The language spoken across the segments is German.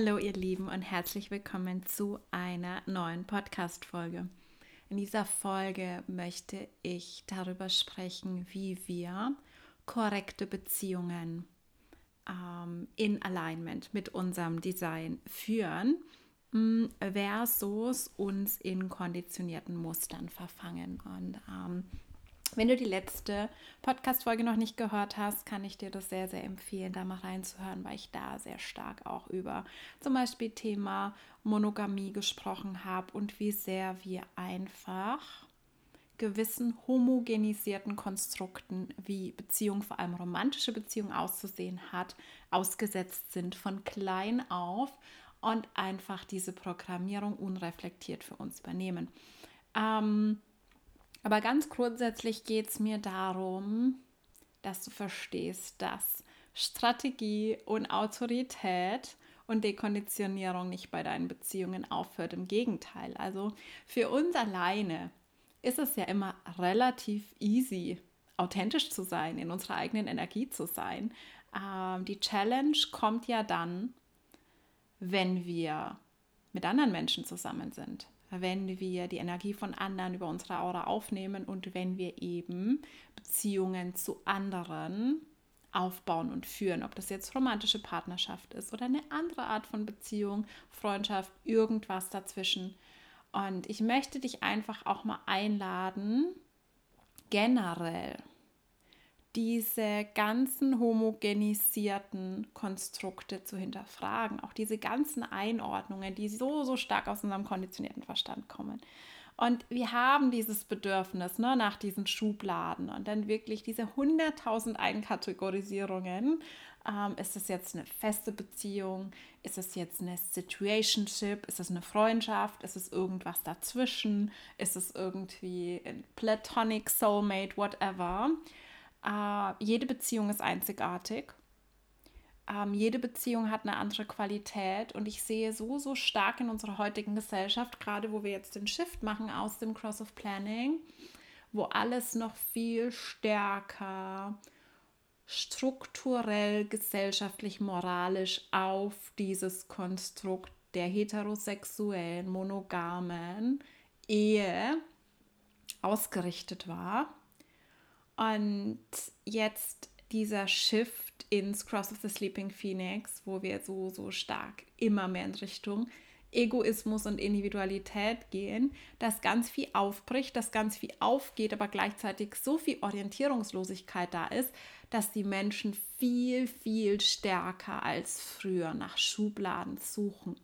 Hallo ihr Lieben und herzlich willkommen zu einer neuen Podcast-Folge. In dieser Folge möchte ich darüber sprechen, wie wir korrekte Beziehungen ähm, in Alignment mit unserem Design führen mm, versus uns in konditionierten Mustern verfangen. Und ähm, wenn du die letzte Podcast-Folge noch nicht gehört hast, kann ich dir das sehr, sehr empfehlen, da mal reinzuhören, weil ich da sehr stark auch über zum Beispiel Thema Monogamie gesprochen habe und wie sehr wir einfach gewissen homogenisierten Konstrukten, wie Beziehung, vor allem romantische Beziehung auszusehen hat, ausgesetzt sind von klein auf und einfach diese Programmierung unreflektiert für uns übernehmen. Ähm, aber ganz grundsätzlich geht es mir darum, dass du verstehst, dass Strategie und Autorität und Dekonditionierung nicht bei deinen Beziehungen aufhört. Im Gegenteil. Also für uns alleine ist es ja immer relativ easy, authentisch zu sein, in unserer eigenen Energie zu sein. Ähm, die Challenge kommt ja dann, wenn wir mit anderen Menschen zusammen sind wenn wir die Energie von anderen über unsere Aura aufnehmen und wenn wir eben Beziehungen zu anderen aufbauen und führen, ob das jetzt romantische Partnerschaft ist oder eine andere Art von Beziehung, Freundschaft, irgendwas dazwischen. Und ich möchte dich einfach auch mal einladen, generell diese ganzen homogenisierten Konstrukte zu hinterfragen, auch diese ganzen Einordnungen, die so, so stark aus unserem konditionierten Verstand kommen. Und wir haben dieses Bedürfnis ne, nach diesen Schubladen und dann wirklich diese 100.000 Einkategorisierungen. Ähm, ist es jetzt eine feste Beziehung? Ist es jetzt eine Situationship? Ist es eine Freundschaft? Ist es irgendwas dazwischen? Ist es irgendwie ein Platonic Soulmate, whatever? Äh, jede Beziehung ist einzigartig. Ähm, jede Beziehung hat eine andere Qualität und ich sehe so, so stark in unserer heutigen Gesellschaft, gerade wo wir jetzt den Shift machen aus dem Cross of Planning, wo alles noch viel stärker strukturell, gesellschaftlich, moralisch auf dieses Konstrukt der heterosexuellen, monogamen Ehe ausgerichtet war und jetzt dieser Shift ins Cross of the Sleeping Phoenix, wo wir so, so stark immer mehr in Richtung Egoismus und Individualität gehen, dass ganz viel aufbricht, dass ganz viel aufgeht, aber gleichzeitig so viel Orientierungslosigkeit da ist, dass die Menschen viel, viel stärker als früher nach Schubladen suchen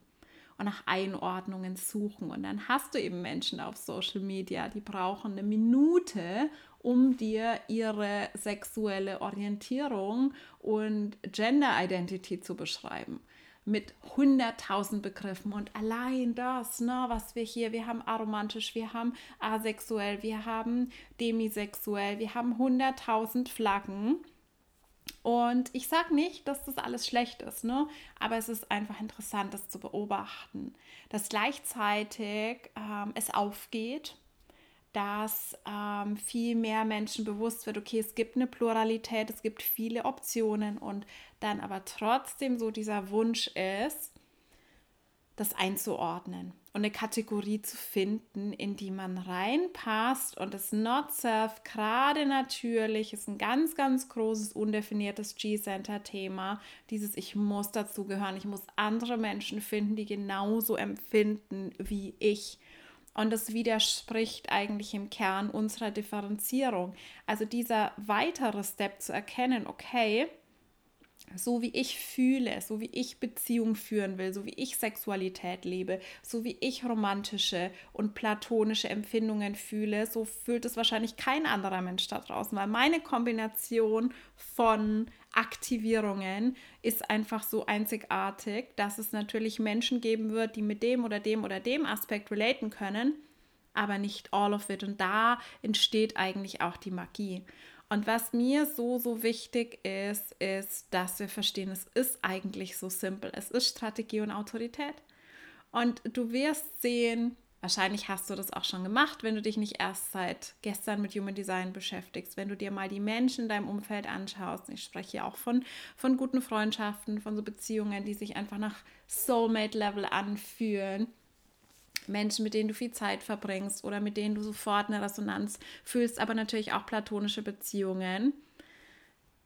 und nach Einordnungen suchen. Und dann hast du eben Menschen auf Social Media, die brauchen eine Minute, um dir ihre sexuelle Orientierung und Gender Identity zu beschreiben mit 100.000 Begriffen und allein das, ne, was wir hier, wir haben aromantisch, wir haben asexuell, wir haben demisexuell, wir haben 100.000 Flaggen. Und ich sage nicht, dass das alles schlecht ist, ne? aber es ist einfach interessant, das zu beobachten, dass gleichzeitig ähm, es aufgeht dass ähm, viel mehr Menschen bewusst wird, okay, es gibt eine Pluralität, es gibt viele Optionen und dann aber trotzdem so dieser Wunsch ist, das einzuordnen und eine Kategorie zu finden, in die man reinpasst und das Not-Self gerade natürlich ist ein ganz, ganz großes, undefiniertes G-Center-Thema. Dieses Ich muss dazugehören, ich muss andere Menschen finden, die genauso empfinden wie ich und das widerspricht eigentlich im Kern unserer Differenzierung. Also dieser weitere Step zu erkennen, okay, so wie ich fühle, so wie ich Beziehung führen will, so wie ich Sexualität lebe, so wie ich romantische und platonische Empfindungen fühle, so fühlt es wahrscheinlich kein anderer Mensch da draußen, weil meine Kombination von Aktivierungen ist einfach so einzigartig, dass es natürlich Menschen geben wird, die mit dem oder dem oder dem Aspekt relaten können, aber nicht all of it. Und da entsteht eigentlich auch die Magie. Und was mir so, so wichtig ist, ist, dass wir verstehen, es ist eigentlich so simpel. Es ist Strategie und Autorität. Und du wirst sehen, Wahrscheinlich hast du das auch schon gemacht, wenn du dich nicht erst seit gestern mit Human Design beschäftigst. Wenn du dir mal die Menschen in deinem Umfeld anschaust, ich spreche hier auch von, von guten Freundschaften, von so Beziehungen, die sich einfach nach Soulmate-Level anfühlen. Menschen, mit denen du viel Zeit verbringst oder mit denen du sofort eine Resonanz fühlst, aber natürlich auch platonische Beziehungen,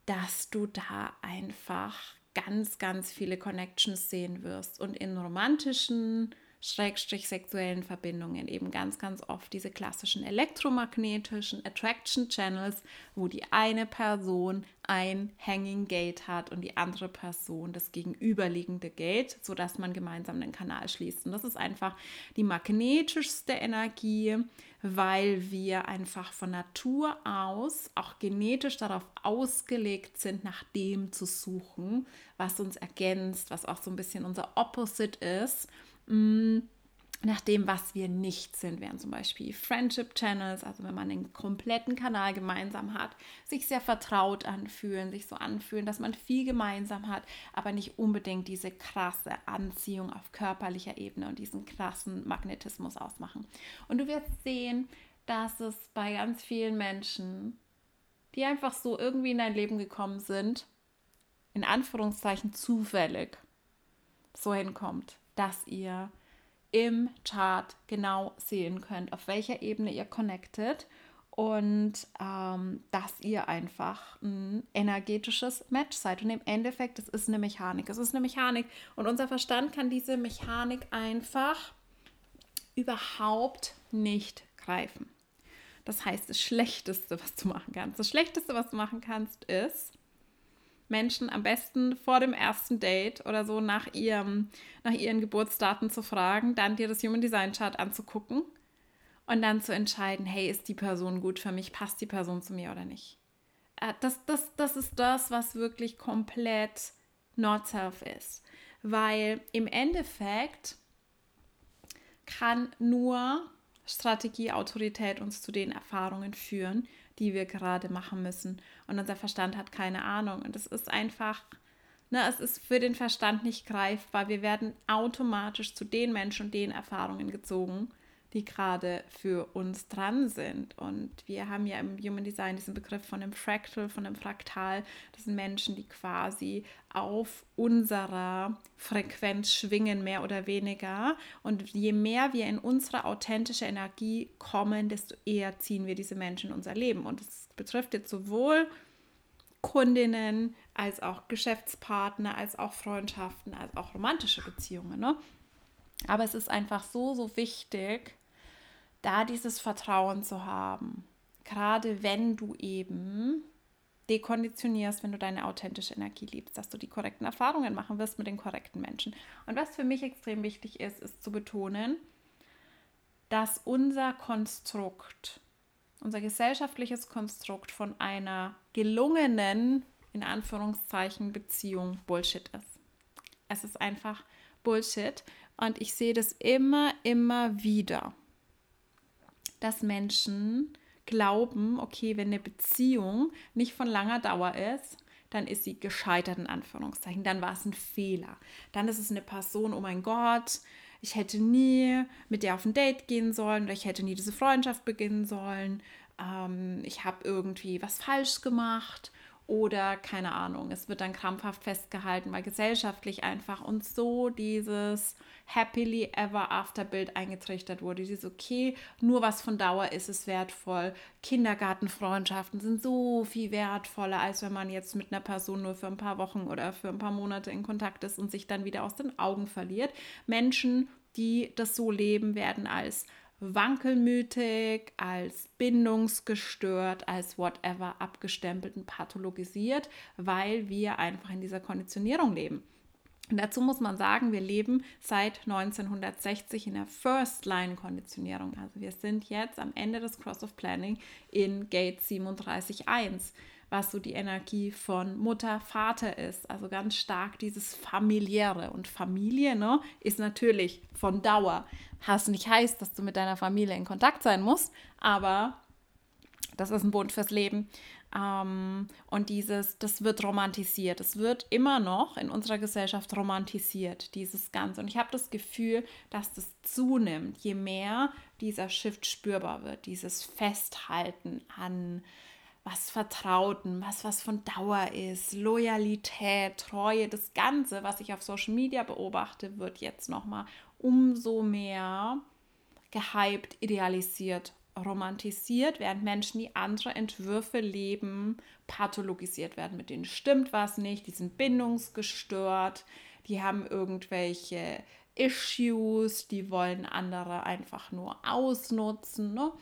dass du da einfach ganz, ganz viele Connections sehen wirst und in romantischen schrägstrich sexuellen Verbindungen eben ganz, ganz oft diese klassischen elektromagnetischen Attraction Channels, wo die eine Person ein Hanging Gate hat und die andere Person das gegenüberliegende Gate, sodass man gemeinsam den Kanal schließt. Und das ist einfach die magnetischste Energie, weil wir einfach von Natur aus auch genetisch darauf ausgelegt sind, nach dem zu suchen, was uns ergänzt, was auch so ein bisschen unser Opposite ist Mm, nach dem, was wir nicht sind, wären zum Beispiel Friendship Channels, also wenn man einen kompletten Kanal gemeinsam hat, sich sehr vertraut anfühlen, sich so anfühlen, dass man viel gemeinsam hat, aber nicht unbedingt diese krasse Anziehung auf körperlicher Ebene und diesen krassen Magnetismus ausmachen. Und du wirst sehen, dass es bei ganz vielen Menschen, die einfach so irgendwie in dein Leben gekommen sind, in Anführungszeichen zufällig so hinkommt dass ihr im Chart genau sehen könnt, auf welcher Ebene ihr connectet und ähm, dass ihr einfach ein energetisches Match seid. Und im Endeffekt, es ist eine Mechanik. Es ist eine Mechanik und unser Verstand kann diese Mechanik einfach überhaupt nicht greifen. Das heißt, das Schlechteste, was du machen kannst, das Schlechteste, was du machen kannst, ist, Menschen am besten vor dem ersten Date oder so nach, ihrem, nach ihren Geburtsdaten zu fragen, dann dir das Human Design Chart anzugucken und dann zu entscheiden, hey, ist die Person gut für mich, passt die Person zu mir oder nicht. Äh, das, das, das ist das, was wirklich komplett not self ist. Weil im Endeffekt kann nur Strategie, Autorität uns zu den Erfahrungen führen, die wir gerade machen müssen. Und unser Verstand hat keine Ahnung. Und es ist einfach, ne, es ist für den Verstand nicht greifbar. Wir werden automatisch zu den Menschen und den Erfahrungen gezogen, die gerade für uns dran sind. Und wir haben ja im Human Design diesen Begriff von einem Fractal, von einem Fraktal. Das sind Menschen, die quasi auf unserer Frequenz schwingen, mehr oder weniger. Und je mehr wir in unsere authentische Energie kommen, desto eher ziehen wir diese Menschen in unser Leben. Und das betrifft jetzt sowohl Kundinnen als auch Geschäftspartner, als auch Freundschaften, als auch romantische Beziehungen. Ne? Aber es ist einfach so, so wichtig, da dieses Vertrauen zu haben, gerade wenn du eben dekonditionierst, wenn du deine authentische Energie liebst, dass du die korrekten Erfahrungen machen wirst mit den korrekten Menschen. Und was für mich extrem wichtig ist, ist zu betonen, dass unser Konstrukt, unser gesellschaftliches Konstrukt von einer gelungenen, in Anführungszeichen, Beziehung Bullshit ist. Es ist einfach Bullshit. Und ich sehe das immer, immer wieder dass Menschen glauben, okay, wenn eine Beziehung nicht von langer Dauer ist, dann ist sie gescheitert in Anführungszeichen. Dann war es ein Fehler. Dann ist es eine Person, oh mein Gott, ich hätte nie mit der auf ein Date gehen sollen oder ich hätte nie diese Freundschaft beginnen sollen. Ähm, ich habe irgendwie was falsch gemacht oder keine Ahnung, es wird dann krampfhaft festgehalten, weil gesellschaftlich einfach uns so dieses happily ever after Bild eingetrichtert wurde. Dieses okay, nur was von Dauer ist, ist wertvoll. Kindergartenfreundschaften sind so viel wertvoller, als wenn man jetzt mit einer Person nur für ein paar Wochen oder für ein paar Monate in Kontakt ist und sich dann wieder aus den Augen verliert. Menschen, die das so leben, werden als wankelmütig, als bindungsgestört, als whatever abgestempelt und pathologisiert, weil wir einfach in dieser Konditionierung leben. Und dazu muss man sagen, wir leben seit 1960 in der First-Line-Konditionierung. Also wir sind jetzt am Ende des Cross of Planning in Gate 37.1 was so die Energie von Mutter, Vater ist. Also ganz stark dieses familiäre. Und Familie ne, ist natürlich von Dauer. Was nicht heißt, dass du mit deiner Familie in Kontakt sein musst, aber das ist ein Bund fürs Leben. Ähm, und dieses, das wird romantisiert. Es wird immer noch in unserer Gesellschaft romantisiert, dieses Ganze. Und ich habe das Gefühl, dass das zunimmt, je mehr dieser Shift spürbar wird, dieses Festhalten an was Vertrauten, was was von Dauer ist, Loyalität, Treue, das Ganze, was ich auf Social Media beobachte, wird jetzt nochmal umso mehr gehypt, idealisiert, romantisiert, während Menschen, die andere Entwürfe leben, pathologisiert werden. Mit denen stimmt was nicht, die sind bindungsgestört, die haben irgendwelche Issues, die wollen andere einfach nur ausnutzen. Ne?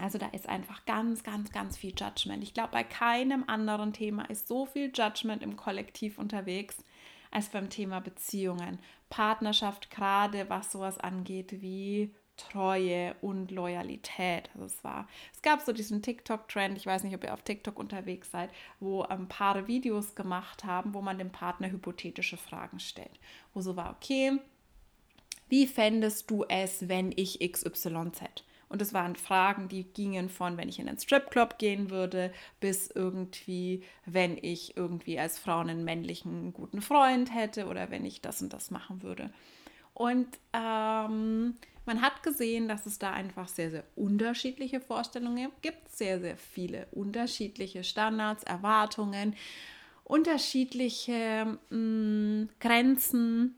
Also da ist einfach ganz, ganz, ganz viel Judgment. Ich glaube, bei keinem anderen Thema ist so viel Judgment im Kollektiv unterwegs als beim Thema Beziehungen. Partnerschaft, gerade was sowas angeht wie Treue und Loyalität. Also es war, es gab so diesen TikTok-Trend, ich weiß nicht, ob ihr auf TikTok unterwegs seid, wo ähm, Paare Videos gemacht haben, wo man dem Partner hypothetische Fragen stellt. Wo so war, okay, wie fändest du es, wenn ich XYZ? Und es waren Fragen, die gingen von, wenn ich in einen Stripclub gehen würde, bis irgendwie, wenn ich irgendwie als Frau einen männlichen guten Freund hätte oder wenn ich das und das machen würde. Und ähm, man hat gesehen, dass es da einfach sehr, sehr unterschiedliche Vorstellungen gibt, sehr, sehr viele unterschiedliche Standards, Erwartungen, unterschiedliche mh, mm, Grenzen.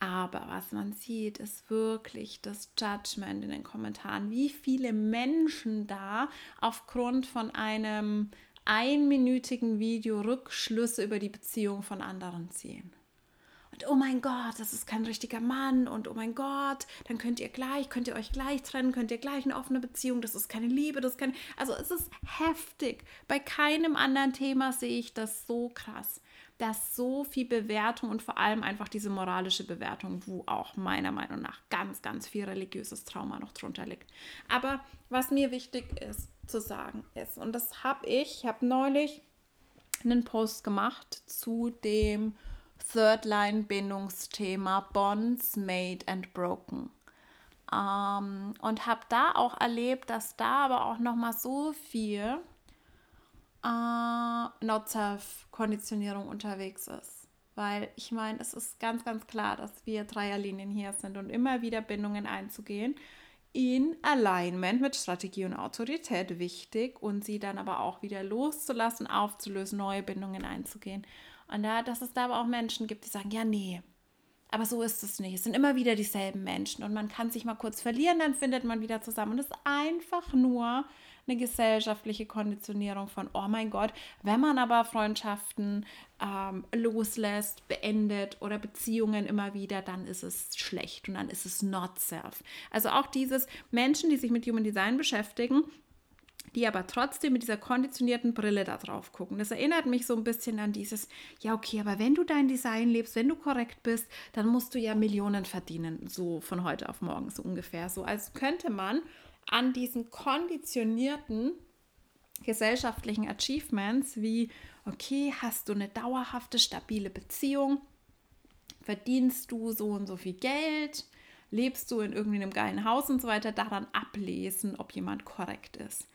Aber was man sieht, ist wirklich das Judgment in den Kommentaren, wie viele Menschen da aufgrund von einem einminütigen Video Rückschlüsse über die Beziehung von anderen ziehen und oh mein Gott, das ist kein richtiger Mann und oh mein Gott, dann könnt ihr gleich, könnt ihr euch gleich trennen, könnt ihr gleich eine offene Beziehung, das ist keine Liebe, das kein, also es ist heftig. Bei keinem anderen Thema sehe ich das so krass, dass so viel Bewertung und vor allem einfach diese moralische Bewertung, wo auch meiner Meinung nach ganz, ganz viel religiöses Trauma noch drunter liegt. Aber was mir wichtig ist zu sagen ist, und das habe ich, ich habe neulich einen Post gemacht zu dem Third-Line-Bindungsthema Bonds Made and Broken. Ähm, und habe da auch erlebt, dass da aber auch noch mal so viel äh, Not-Self-Konditionierung unterwegs ist. Weil ich meine, es ist ganz, ganz klar, dass wir Dreierlinien hier sind und immer wieder Bindungen einzugehen in Alignment mit Strategie und Autorität wichtig und sie dann aber auch wieder loszulassen, aufzulösen, neue Bindungen einzugehen. Und da, dass es da aber auch Menschen gibt, die sagen, ja, nee, aber so ist es nicht. Es sind immer wieder dieselben Menschen und man kann sich mal kurz verlieren, dann findet man wieder zusammen. Und es ist einfach nur eine gesellschaftliche Konditionierung von, oh mein Gott, wenn man aber Freundschaften ähm, loslässt, beendet oder Beziehungen immer wieder, dann ist es schlecht und dann ist es not self. Also auch dieses Menschen, die sich mit Human Design beschäftigen, die aber trotzdem mit dieser konditionierten Brille da drauf gucken. Das erinnert mich so ein bisschen an dieses, ja, okay, aber wenn du dein Design lebst, wenn du korrekt bist, dann musst du ja Millionen verdienen, so von heute auf morgen, so ungefähr. So als könnte man an diesen konditionierten gesellschaftlichen Achievements wie, okay, hast du eine dauerhafte, stabile Beziehung, verdienst du so und so viel Geld, lebst du in irgendwie einem geilen Haus und so weiter, daran ablesen, ob jemand korrekt ist.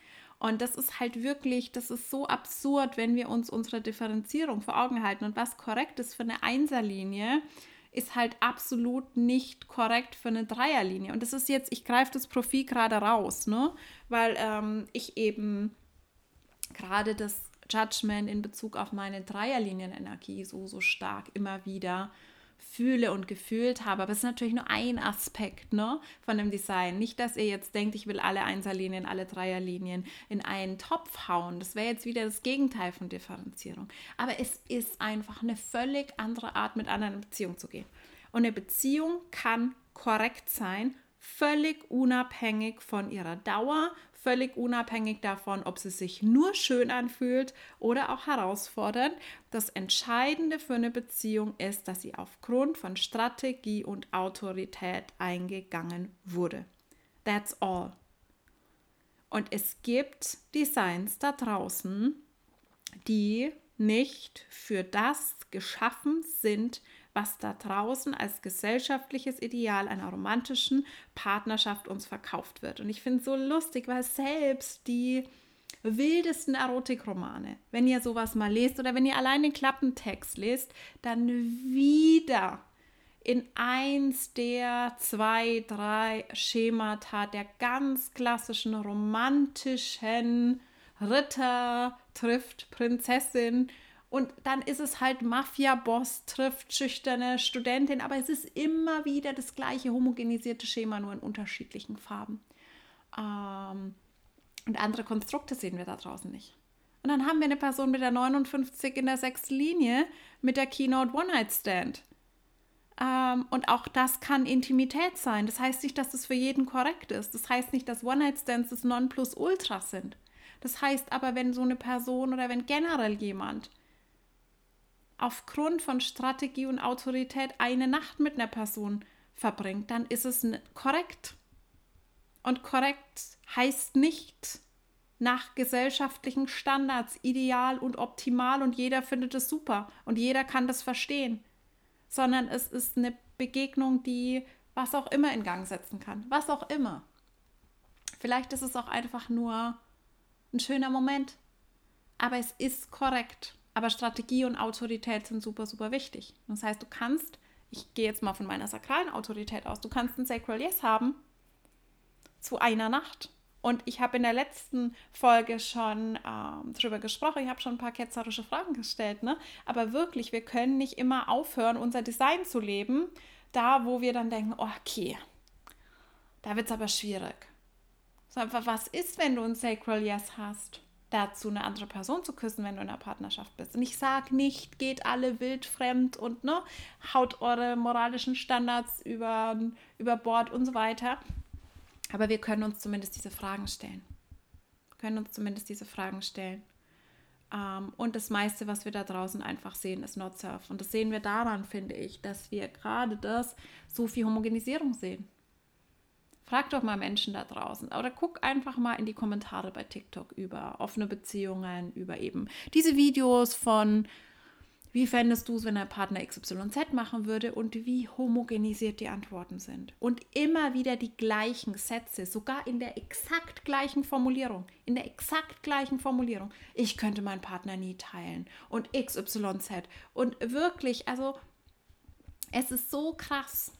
Und das ist halt wirklich, das ist so absurd, wenn wir uns unsere Differenzierung vor Augen halten. Und was korrekt ist für eine Einserlinie, ist halt absolut nicht korrekt für eine Dreierlinie. Und das ist jetzt, ich greife das Profil gerade raus, ne? Weil ähm, ich eben gerade das Judgment in Bezug auf meine Dreierlinienenergie so, so stark immer wieder fühle und gefühlt habe. Aber es ist natürlich nur ein Aspekt ne, von dem Design. Nicht, dass ihr jetzt denkt, ich will alle Einserlinien, alle Dreierlinien in einen Topf hauen. Das wäre jetzt wieder das Gegenteil von Differenzierung. Aber es ist einfach eine völlig andere Art, mit anderen in Beziehung zu gehen. Und eine Beziehung kann korrekt sein, völlig unabhängig von ihrer Dauer, völlig unabhängig davon, ob sie sich nur schön anfühlt oder auch herausfordernd. Das Entscheidende für eine Beziehung ist, dass sie aufgrund von Strategie und Autorität eingegangen wurde. That's all. Und es gibt Designs da draußen, die nicht für das geschaffen sind, was da draußen als gesellschaftliches Ideal einer romantischen Partnerschaft uns verkauft wird. Und ich finde es so lustig, weil selbst die wildesten Erotikromane, wenn ihr sowas mal lest oder wenn ihr allein den Klappentext lest, dann wieder in eins der zwei, drei Schemata der ganz klassischen romantischen Ritter trifft Prinzessin und dann ist es halt Mafia-Boss trifft schüchterne Studentin, aber es ist immer wieder das gleiche homogenisierte Schema, nur in unterschiedlichen Farben. Ähm, und andere Konstrukte sehen wir da draußen nicht. Und dann haben wir eine Person mit der 59 in der sechsten Linie mit der Keynote One-Night-Stand. Ähm, und auch das kann Intimität sein. Das heißt nicht, dass das für jeden korrekt ist. Das heißt nicht, dass One-Night-Stands das Nonplusultra sind. Das heißt aber, wenn so eine Person oder wenn generell jemand aufgrund von Strategie und Autorität eine Nacht mit einer Person verbringt, dann ist es korrekt. Und korrekt heißt nicht nach gesellschaftlichen Standards ideal und optimal und jeder findet es super und jeder kann das verstehen sondern es ist eine Begegnung, die was auch immer in Gang setzen kann. Was auch immer. Vielleicht ist es auch einfach nur ein schöner Moment. Aber es ist korrekt. Aber Strategie und Autorität sind super, super wichtig. Das heißt, du kannst, ich gehe jetzt mal von meiner sakralen Autorität aus, du kannst ein Sacral Yes haben zu einer Nacht und ich habe in der letzten Folge schon ähm, darüber gesprochen, ich habe schon ein paar ketzerische Fragen gestellt, ne? aber wirklich, wir können nicht immer aufhören, unser Design zu leben, da wo wir dann denken, oh, okay, da wird es aber schwierig. So einfach, was ist, wenn du ein Sacral Yes hast? Dazu eine andere Person zu küssen, wenn du in einer Partnerschaft bist. Und ich sage nicht, geht alle wild fremd und ne, haut eure moralischen Standards über, über Bord und so weiter. Aber wir können uns zumindest diese Fragen stellen. Wir können uns zumindest diese Fragen stellen. Ähm, und das meiste, was wir da draußen einfach sehen, ist Not Surf. Und das sehen wir daran, finde ich, dass wir gerade das so viel Homogenisierung sehen. Frag doch mal Menschen da draußen oder guck einfach mal in die Kommentare bei TikTok über offene Beziehungen, über eben diese Videos von wie fändest du es, wenn dein Partner XYZ machen würde und wie homogenisiert die Antworten sind. Und immer wieder die gleichen Sätze, sogar in der exakt gleichen Formulierung. In der exakt gleichen Formulierung. Ich könnte meinen Partner nie teilen. Und XYZ. Und wirklich, also es ist so krass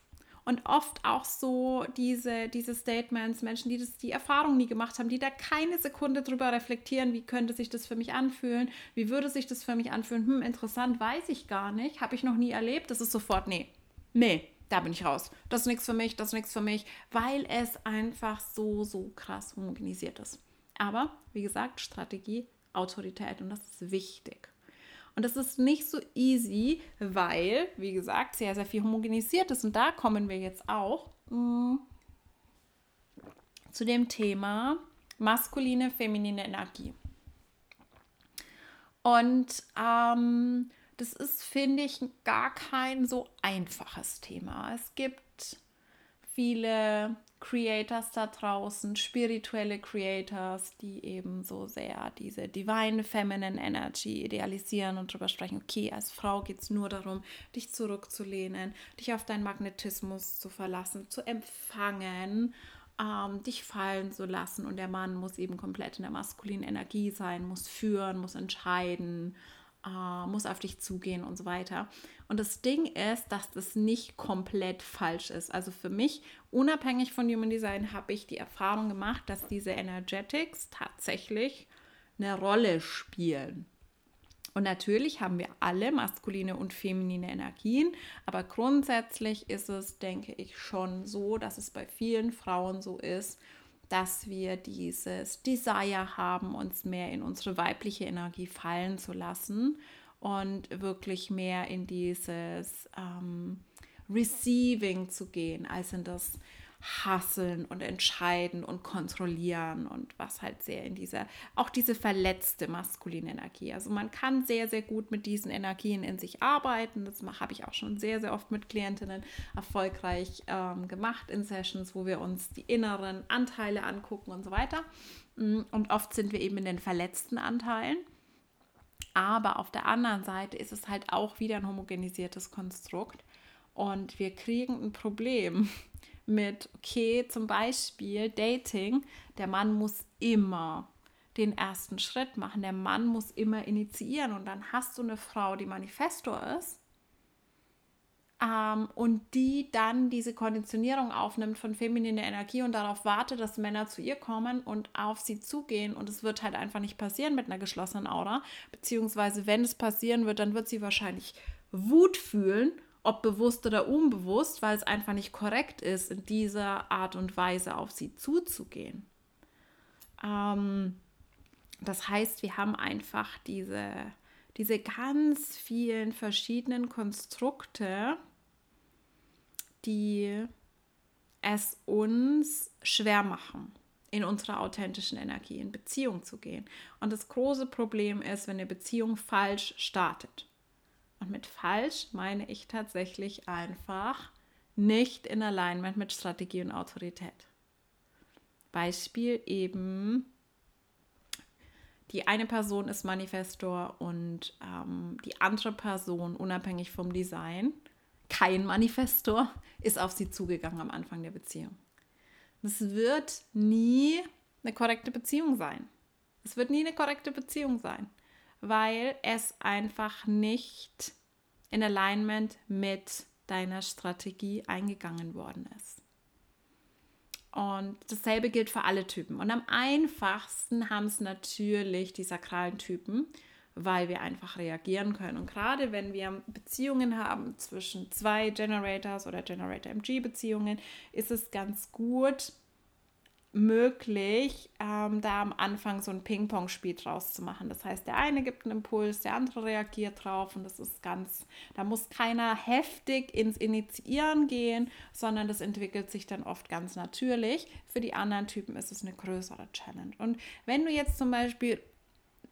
und oft auch so diese, diese Statements, Menschen, die das, die Erfahrung nie gemacht haben, die da keine Sekunde drüber reflektieren, wie könnte sich das für mich anfühlen, wie würde sich das für mich anfühlen, hm, interessant, weiß ich gar nicht, habe ich noch nie erlebt, das ist sofort, nee, nee, da bin ich raus. Das ist nichts für mich, das ist nichts für mich, weil es einfach so, so krass homogenisiert ist. Aber, wie gesagt, Strategie, Autorität und das ist wichtig. Und das ist nicht so easy, weil, wie gesagt, sehr, sehr viel homogenisiert ist. Und da kommen wir jetzt auch mh, mm, zu dem Thema maskuline, feminine Energie. Und ähm, das ist, finde ich, gar kein so einfaches Thema. Es gibt viele Creators da draußen, spirituelle Creators, die eben so sehr diese Divine Feminine Energy idealisieren und darüber sprechen, okay, als Frau geht es nur darum, dich zurückzulehnen, dich auf deinen Magnetismus zu verlassen, zu empfangen, ähm, dich fallen zu lassen. Und der Mann muss eben komplett in der maskulinen Energie sein, muss führen, muss entscheiden, äh, muss auf dich zugehen und so weiter. Und das Ding ist, dass das nicht komplett falsch ist. Also für mich, unabhängig von Human Design, habe ich die Erfahrung gemacht, dass diese Energetics tatsächlich eine Rolle spielen. Und natürlich haben wir alle maskuline und feminine Energien, aber grundsätzlich ist es, denke ich, schon so, dass es bei vielen Frauen so ist, dass wir dieses Desire haben, uns mehr in unsere weibliche Energie fallen zu lassen und wirklich mehr in dieses ähm, Receiving zu gehen, als in das hasseln und entscheiden und kontrollieren und was halt sehr in dieser, auch diese verletzte maskuline Energie. Also man kann sehr, sehr gut mit diesen Energien in sich arbeiten. Das habe ich auch schon sehr, sehr oft mit Klientinnen erfolgreich ähm, gemacht in Sessions, wo wir uns die inneren Anteile angucken und so weiter. Mm, und oft sind wir eben in den verletzten Anteilen. Aber auf der anderen Seite ist es halt auch wieder ein homogenisiertes Konstrukt. Und wir kriegen ein Problem, mit, okay, zum Beispiel Dating, der Mann muss immer den ersten Schritt machen. Der Mann muss immer initiieren und dann hast du eine Frau, die Manifestor ist ähm, und die dann diese Konditionierung aufnimmt von femininer Energie und darauf wartet, dass Männer zu ihr kommen und auf sie zugehen und es wird halt einfach nicht passieren mit einer geschlossenen Aura, beziehungsweise wenn es passieren wird, dann wird sie wahrscheinlich Wut fühlen, ob bewusst oder unbewusst, weil es einfach nicht korrekt ist, in dieser Art und Weise auf sie zuzugehen. Ähm, das heißt, wir haben einfach diese, diese ganz vielen verschiedenen Konstrukte, die es uns schwer machen, in unserer authentischen Energie in Beziehung zu gehen. Und das große Problem ist, wenn eine Beziehung falsch startet. Und mit falsch meine ich tatsächlich einfach nicht in Alignment mit Strategie und Autorität. Beispiel eben, die eine Person ist Manifestor und ähm, die andere Person, unabhängig vom Design, kein Manifestor, ist auf sie zugegangen am Anfang der Beziehung. Es wird nie eine korrekte Beziehung sein. Es wird nie eine korrekte Beziehung sein, weil es einfach nicht in Alignment mit deiner Strategie eingegangen worden ist. Und dasselbe gilt für alle Typen. Und am einfachsten haben es natürlich die sakralen Typen, weil wir einfach reagieren können. Und gerade wenn wir Beziehungen haben zwischen zwei Generators oder Generator-MG-Beziehungen, ist es ganz gut möglich, ähm, da am Anfang so ein Ping-Pong-Spiel draus zu machen. Das heißt, der eine gibt einen Impuls, der andere reagiert drauf und das ist ganz, da muss keiner heftig ins Initiieren gehen, sondern das entwickelt sich dann oft ganz natürlich. Für die anderen Typen ist es eine größere Challenge. Und wenn du jetzt zum Beispiel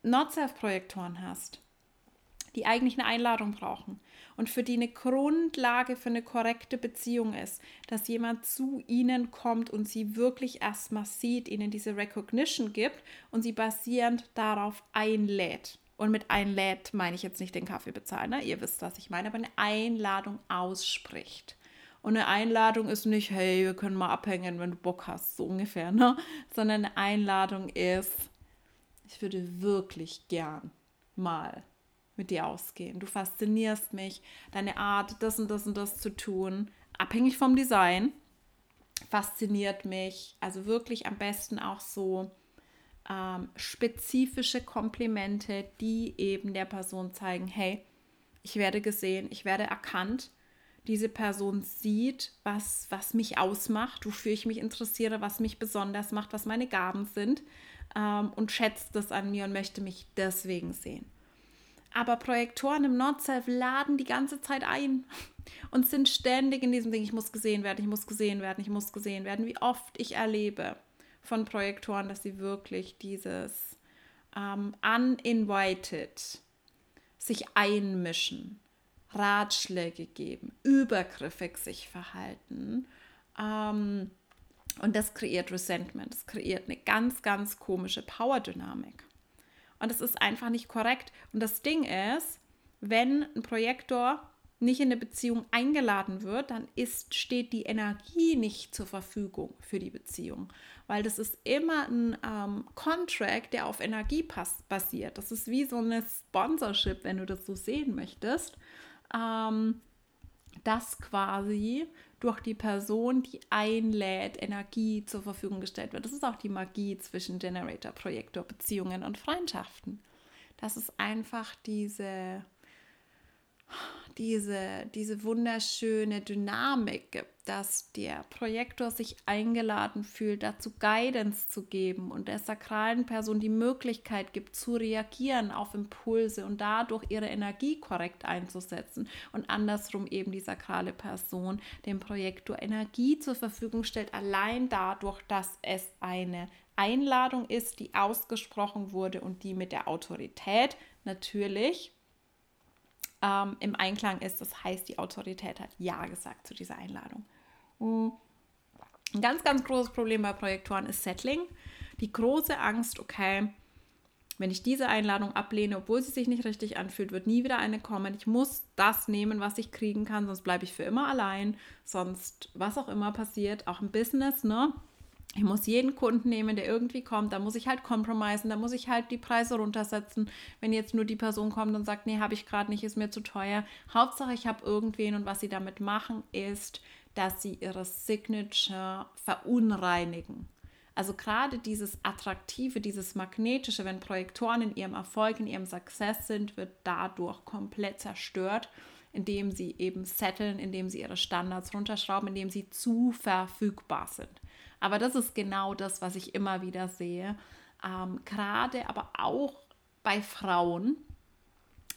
Not-Self-Projektoren hast, die eigentlich eine Einladung brauchen und für die eine Grundlage für eine korrekte Beziehung ist, dass jemand zu ihnen kommt und sie wirklich erstmal sieht, ihnen diese Recognition gibt und sie basierend darauf einlädt. Und mit einlädt meine ich jetzt nicht den Kaffee bezahlen, ne? ihr wisst, was ich meine, aber eine Einladung ausspricht. Und eine Einladung ist nicht, hey, wir können mal abhängen, wenn du Bock hast, so ungefähr, ne? Sondern eine Einladung ist, ich würde wirklich gern mal mit dir ausgehen. Du faszinierst mich, deine Art, das und das und das zu tun, abhängig vom Design, fasziniert mich. Also wirklich am besten auch so ähm, spezifische Komplimente, die eben der Person zeigen, hey, ich werde gesehen, ich werde erkannt. Diese Person sieht, was, was mich ausmacht, wofür ich mich interessiere, was mich besonders macht, was meine Gaben sind ähm, und schätzt das an mir und möchte mich deswegen sehen. Aber Projektoren im Not-Self laden die ganze Zeit ein und sind ständig in diesem Ding, ich muss gesehen werden, ich muss gesehen werden, ich muss gesehen werden. Wie oft ich erlebe von Projektoren, dass sie wirklich dieses ähm, uninvited sich einmischen, Ratschläge geben, übergriffig sich verhalten. Ähm, und das kreiert Resentment, das kreiert eine ganz, ganz komische Power-Dynamik. Und das ist einfach nicht korrekt. Und das Ding ist, wenn ein Projektor nicht in eine Beziehung eingeladen wird, dann ist, steht die Energie nicht zur Verfügung für die Beziehung. Weil das ist immer ein ähm, Contract, der auf Energie pass basiert. Das ist wie so eine Sponsorship, wenn du das so sehen möchtest. Ähm, dass quasi durch die Person, die einlädt, Energie zur Verfügung gestellt wird. Das ist auch die Magie zwischen Generator, Projektor, Beziehungen und Freundschaften. Das ist einfach diese diese, diese wunderschöne Dynamik gibt, dass der Projektor sich eingeladen fühlt, dazu Guidance zu geben und der sakralen Person die Möglichkeit gibt, zu reagieren auf Impulse und dadurch ihre Energie korrekt einzusetzen und andersrum eben die sakrale Person dem Projektor Energie zur Verfügung stellt, allein dadurch, dass es eine Einladung ist, die ausgesprochen wurde und die mit der Autorität natürlich ähm, im Einklang ist. Das heißt, die Autorität hat Ja gesagt zu dieser Einladung. Mhm. Ein ganz, ganz großes Problem bei Projektoren ist Settling. Die große Angst, okay, wenn ich diese Einladung ablehne, obwohl sie sich nicht richtig anfühlt, wird nie wieder eine kommen. Ich muss das nehmen, was ich kriegen kann, sonst bleibe ich für immer allein. Sonst, was auch immer passiert, auch im Business, ne? Ich muss jeden Kunden nehmen, der irgendwie kommt. Da muss ich halt kompromisen, da muss ich halt die Preise runtersetzen. Wenn jetzt nur die Person kommt und sagt, nee, habe ich gerade nicht, ist mir zu teuer. Hauptsache, ich habe irgendwen und was sie damit machen, ist, dass sie ihre Signature verunreinigen. Also gerade dieses Attraktive, dieses Magnetische, wenn Projektoren in ihrem Erfolg, in ihrem Success sind, wird dadurch komplett zerstört, indem sie eben setteln, indem sie ihre Standards runterschrauben, indem sie zu verfügbar sind. Aber das ist genau das, was ich immer wieder sehe. Ähm, Gerade aber auch bei Frauen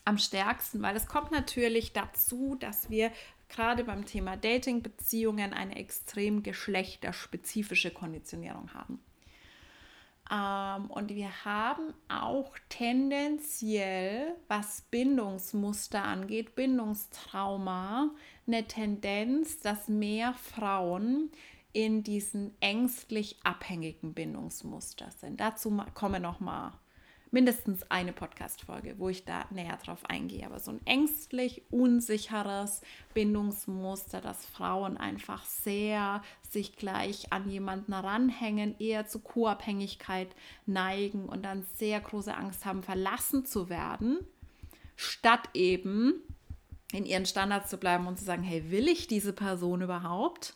am stärksten, weil es kommt natürlich dazu, dass wir gerade beim Thema Dating, Beziehungen eine extrem geschlechterspezifische Konditionierung haben. Ähm, und wir haben auch tendenziell, was Bindungsmuster angeht, Bindungstrauma, eine Tendenz, dass mehr Frauen in diesen ängstlich abhängigen Bindungsmuster sind. Dazu komme noch mal mindestens eine Podcast-Folge, wo ich da näher drauf eingehe. Aber so ein ängstlich unsicheres Bindungsmuster, dass Frauen einfach sehr sich gleich an jemanden ranhängen, eher zu Co-Abhängigkeit neigen und dann sehr große Angst haben, verlassen zu werden, statt eben in ihren Standards zu bleiben und zu sagen, hey, will ich diese Person überhaupt?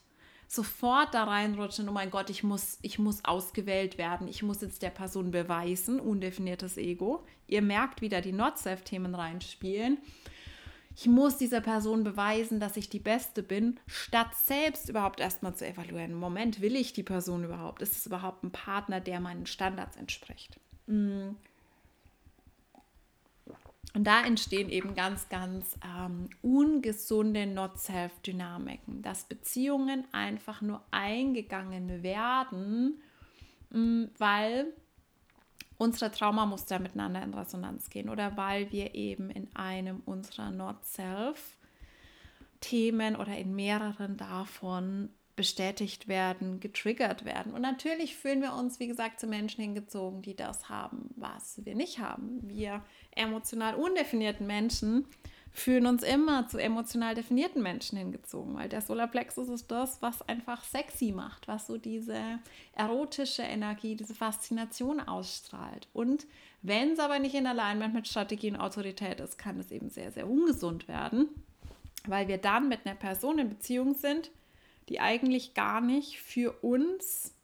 Sofort da reinrutschen, oh mein Gott, ich muss, ich muss ausgewählt werden, ich muss jetzt der Person beweisen, undefiniertes Ego. Ihr merkt wieder die Not-Self-Themen reinspielen. Ich muss dieser Person beweisen, dass ich die Beste bin, statt selbst überhaupt erstmal zu evaluieren. Moment, will ich die Person überhaupt? Ist es überhaupt ein Partner, der meinen Standards entspricht? Mm. Und da entstehen eben ganz, ganz ähm, ungesunde Not-Self-Dynamiken, dass Beziehungen einfach nur eingegangen werden, mh, mm, weil unsere Traumamuster miteinander in Resonanz gehen oder weil wir eben in einem unserer Not-Self-Themen oder in mehreren davon bestätigt werden, getriggert werden. Und natürlich fühlen wir uns, wie gesagt, zu Menschen hingezogen, die das haben, was wir nicht haben. Wir emotional undefinierten Menschen fühlen uns immer zu emotional definierten Menschen hingezogen, weil der Solarplexus ist das, was einfach sexy macht, was so diese erotische Energie, diese Faszination ausstrahlt. Und wenn es aber nicht in Alignment mit Strategie und Autorität ist, kann es eben sehr, sehr ungesund werden, weil wir dann mit einer Person in Beziehung sind, die eigentlich gar nicht für uns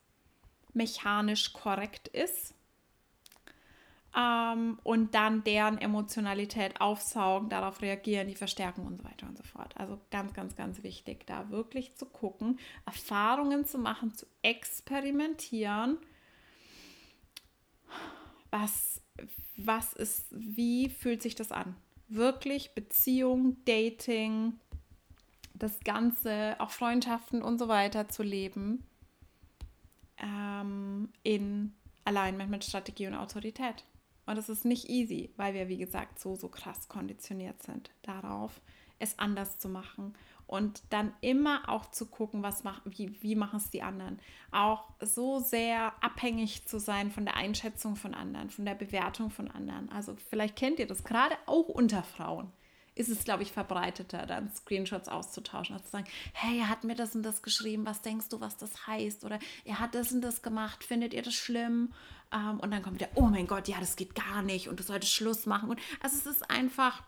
mechanisch korrekt ist. Ähm, und dann deren Emotionalität aufsaugen, darauf reagieren, die verstärken und so weiter und so fort. Also ganz, ganz, ganz wichtig, da wirklich zu gucken, Erfahrungen zu machen, zu experimentieren. Was, was ist, wie fühlt sich das an? Wirklich Beziehung, Dating, das Ganze, auch Freundschaften und so weiter zu leben ähm, in Alignment mit Strategie und Autorität. Und das ist nicht easy, weil wir, wie gesagt, so, so krass konditioniert sind darauf, es anders zu machen. Und dann immer auch zu gucken, was mach, wie, wie machen es die anderen. Auch so sehr abhängig zu sein von der Einschätzung von anderen, von der Bewertung von anderen. Also vielleicht kennt ihr das gerade auch unter Frauen ist es, glaube ich, verbreiteter, dann Screenshots auszutauschen, und zu sagen, hey, er hat mir das und das geschrieben, was denkst du, was das heißt? Oder er hat das und das gemacht, findet ihr das schlimm? Ähm, und dann kommt wieder, oh mein Gott, ja, das geht gar nicht und du solltest Schluss machen. Und also es ist einfach,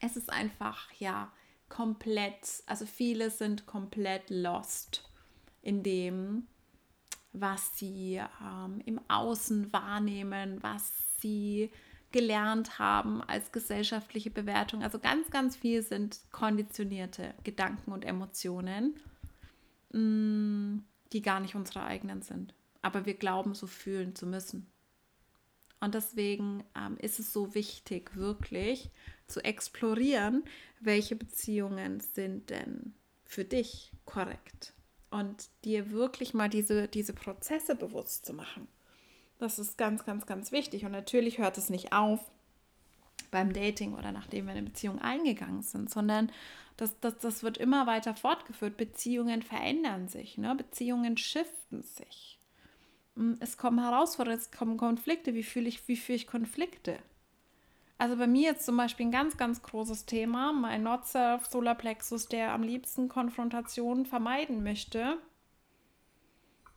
es ist einfach, ja, komplett, also viele sind komplett lost in dem, was sie ähm, im Außen wahrnehmen, was sie gelernt haben als gesellschaftliche Bewertung. Also ganz, ganz viel sind konditionierte Gedanken und Emotionen, mm, die gar nicht unsere eigenen sind. Aber wir glauben, so fühlen zu müssen. Und deswegen ähm, ist es so wichtig, wirklich zu explorieren, welche Beziehungen sind denn für dich korrekt. Und dir wirklich mal diese, diese Prozesse bewusst zu machen. Das ist ganz, ganz, ganz wichtig. Und natürlich hört es nicht auf beim Dating oder nachdem wir in eine Beziehung eingegangen sind, sondern das, das, das wird immer weiter fortgeführt. Beziehungen verändern sich, ne? Beziehungen shiften sich. Hm, es kommen Herausforderungen, es kommen Konflikte. Wie fühle ich, wie fühle ich Konflikte? Also bei mir jetzt zum Beispiel ein ganz, ganz großes Thema, mein Not-Self Solarplexus, der am liebsten Konfrontationen vermeiden möchte,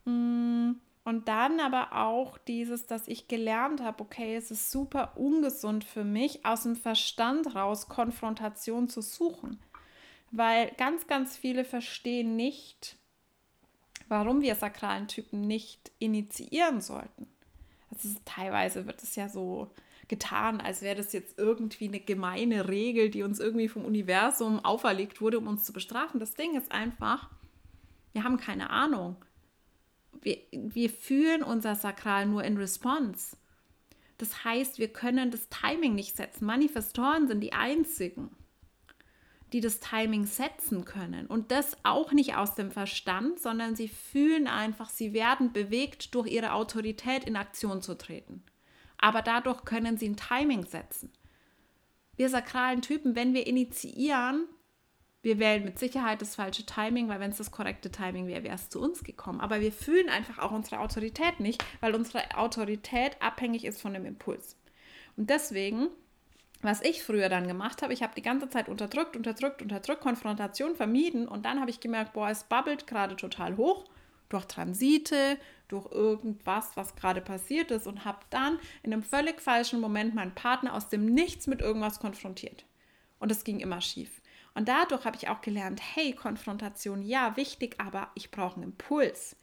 Mm, und dann aber auch dieses, dass ich gelernt habe, okay, es ist super ungesund für mich, aus dem Verstand raus Konfrontation zu suchen. Weil ganz, ganz viele verstehen nicht, warum wir sakralen Typen nicht initiieren sollten. Also teilweise wird es ja so getan, als wäre das jetzt irgendwie eine gemeine Regel, die uns irgendwie vom Universum auferlegt wurde, um uns zu bestrafen. Das Ding ist einfach, wir haben keine Ahnung. Wir, wir fühlen unser Sakral nur in Response. Das heißt, wir können das Timing nicht setzen. Manifestoren sind die einzigen, die das Timing setzen können. Und das auch nicht aus dem Verstand, sondern sie fühlen einfach, sie werden bewegt, durch ihre Autorität in Aktion zu treten aber dadurch können sie ein Timing setzen. Wir sakralen Typen, wenn wir initiieren, wir wählen mit Sicherheit das falsche Timing, weil wenn es das korrekte Timing wäre, wäre es zu uns gekommen. Aber wir fühlen einfach auch unsere Autorität nicht, weil unsere Autorität abhängig ist von dem Impuls. Und deswegen, was ich früher dann gemacht habe, ich habe die ganze Zeit unterdrückt, unterdrückt, unterdrückt, Konfrontation vermieden und dann habe ich gemerkt, boah, es babbelt gerade total hoch durch Transite, durch irgendwas, was gerade passiert ist und habe dann in einem völlig falschen Moment meinen Partner aus dem Nichts mit irgendwas konfrontiert. Und es ging immer schief. Und dadurch habe ich auch gelernt, hey, Konfrontation, ja, wichtig, aber ich brauche einen Impuls.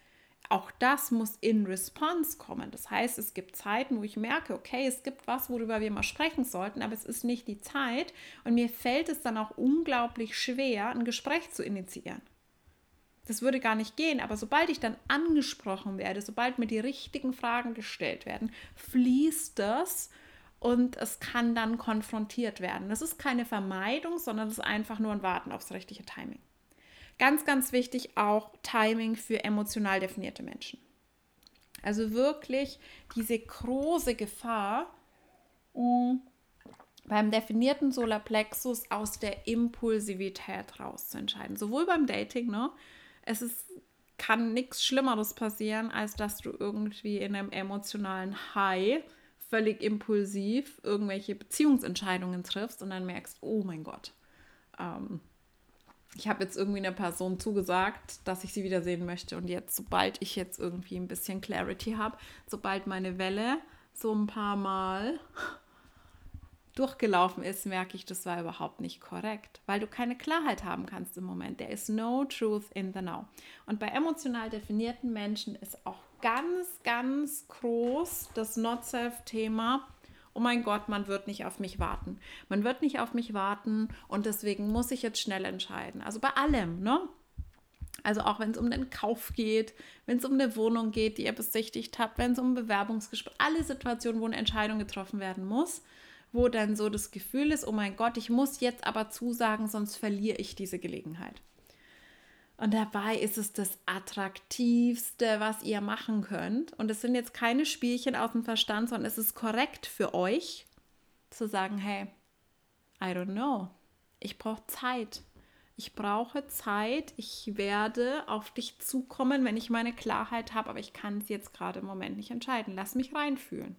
Auch das muss in Response kommen. Das heißt, es gibt Zeiten, wo ich merke, okay, es gibt was, worüber wir mal sprechen sollten, aber es ist nicht die Zeit. Und mir fällt es dann auch unglaublich schwer, ein Gespräch zu initiieren. Das würde gar nicht gehen, aber sobald ich dann angesprochen werde, sobald mir die richtigen Fragen gestellt werden, fließt das und es kann dann konfrontiert werden. Das ist keine Vermeidung, sondern es ist einfach nur ein Warten aufs richtige Timing. Ganz, ganz wichtig auch Timing für emotional definierte Menschen. Also wirklich diese große Gefahr, um beim definierten Solarplexus aus der Impulsivität rauszuentscheiden. Sowohl beim Dating, ne, es ist, kann nichts Schlimmeres passieren, als dass du irgendwie in einem emotionalen High völlig impulsiv irgendwelche Beziehungsentscheidungen triffst und dann merkst, oh mein Gott, ähm, ich habe jetzt irgendwie einer Person zugesagt, dass ich sie wiedersehen möchte und jetzt, sobald ich jetzt irgendwie ein bisschen Clarity habe, sobald meine Welle so ein paar Mal durchgelaufen ist, merke ich, das war überhaupt nicht korrekt, weil du keine Klarheit haben kannst im Moment. There is no truth in the now. Und bei emotional definierten Menschen ist auch ganz, ganz groß das Not-Self-Thema. Oh mein Gott, man wird nicht auf mich warten. Man wird nicht auf mich warten und deswegen muss ich jetzt schnell entscheiden. Also bei allem, ne? Also auch wenn es um den Kauf geht, wenn es um eine Wohnung geht, die ihr besichtigt habt, wenn es um Bewerbungsgespräche, alle Situationen, wo eine Entscheidung getroffen werden muss, wo dann so das Gefühl ist, oh mein Gott, ich muss jetzt aber zusagen, sonst verliere ich diese Gelegenheit. Und dabei ist es das Attraktivste, was ihr machen könnt. Und es sind jetzt keine Spielchen aus dem Verstand, sondern es ist korrekt für euch zu sagen, hey, I don't know. Ich brauche Zeit. Ich brauche Zeit. Ich werde auf dich zukommen, wenn ich meine Klarheit habe, aber ich kann es jetzt gerade im Moment nicht entscheiden. Lass mich reinfühlen.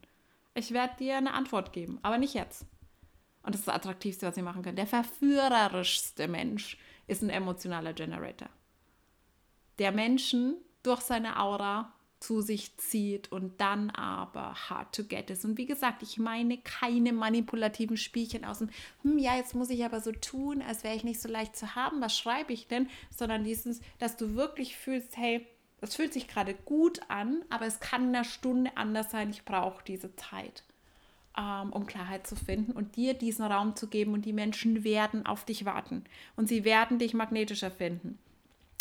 Ich werde dir eine Antwort geben, aber nicht jetzt. Und das ist das Attraktivste, was ihr machen könnt. Der verführerischste Mensch ist ein emotionaler Generator. Der Menschen durch seine Aura zu sich zieht und dann aber hard to get ist. Und wie gesagt, ich meine keine manipulativen Spielchen aus dem, hm, ja, jetzt muss ich aber so tun, als wäre ich nicht so leicht zu haben, was schreibe ich denn? Sondern dieses, dass du wirklich fühlst, hey, es fühlt sich gerade gut an, aber es kann in einer Stunde anders sein. Ich brauche diese Zeit, ähm, um Klarheit zu finden und dir diesen Raum zu geben. Und die Menschen werden auf dich warten und sie werden dich magnetischer finden.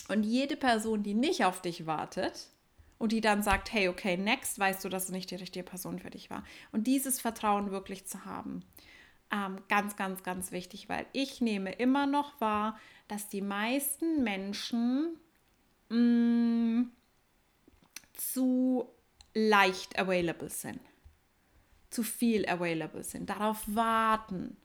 Und jede Person, die nicht auf dich wartet und die dann sagt, hey, okay, next, weißt du, dass es nicht die richtige Person für dich war. Und dieses Vertrauen wirklich zu haben, ähm, ganz, ganz, ganz wichtig, weil ich nehme immer noch wahr, dass die meisten Menschen mh, mm, zu leicht available sind, zu viel available sind, darauf warten,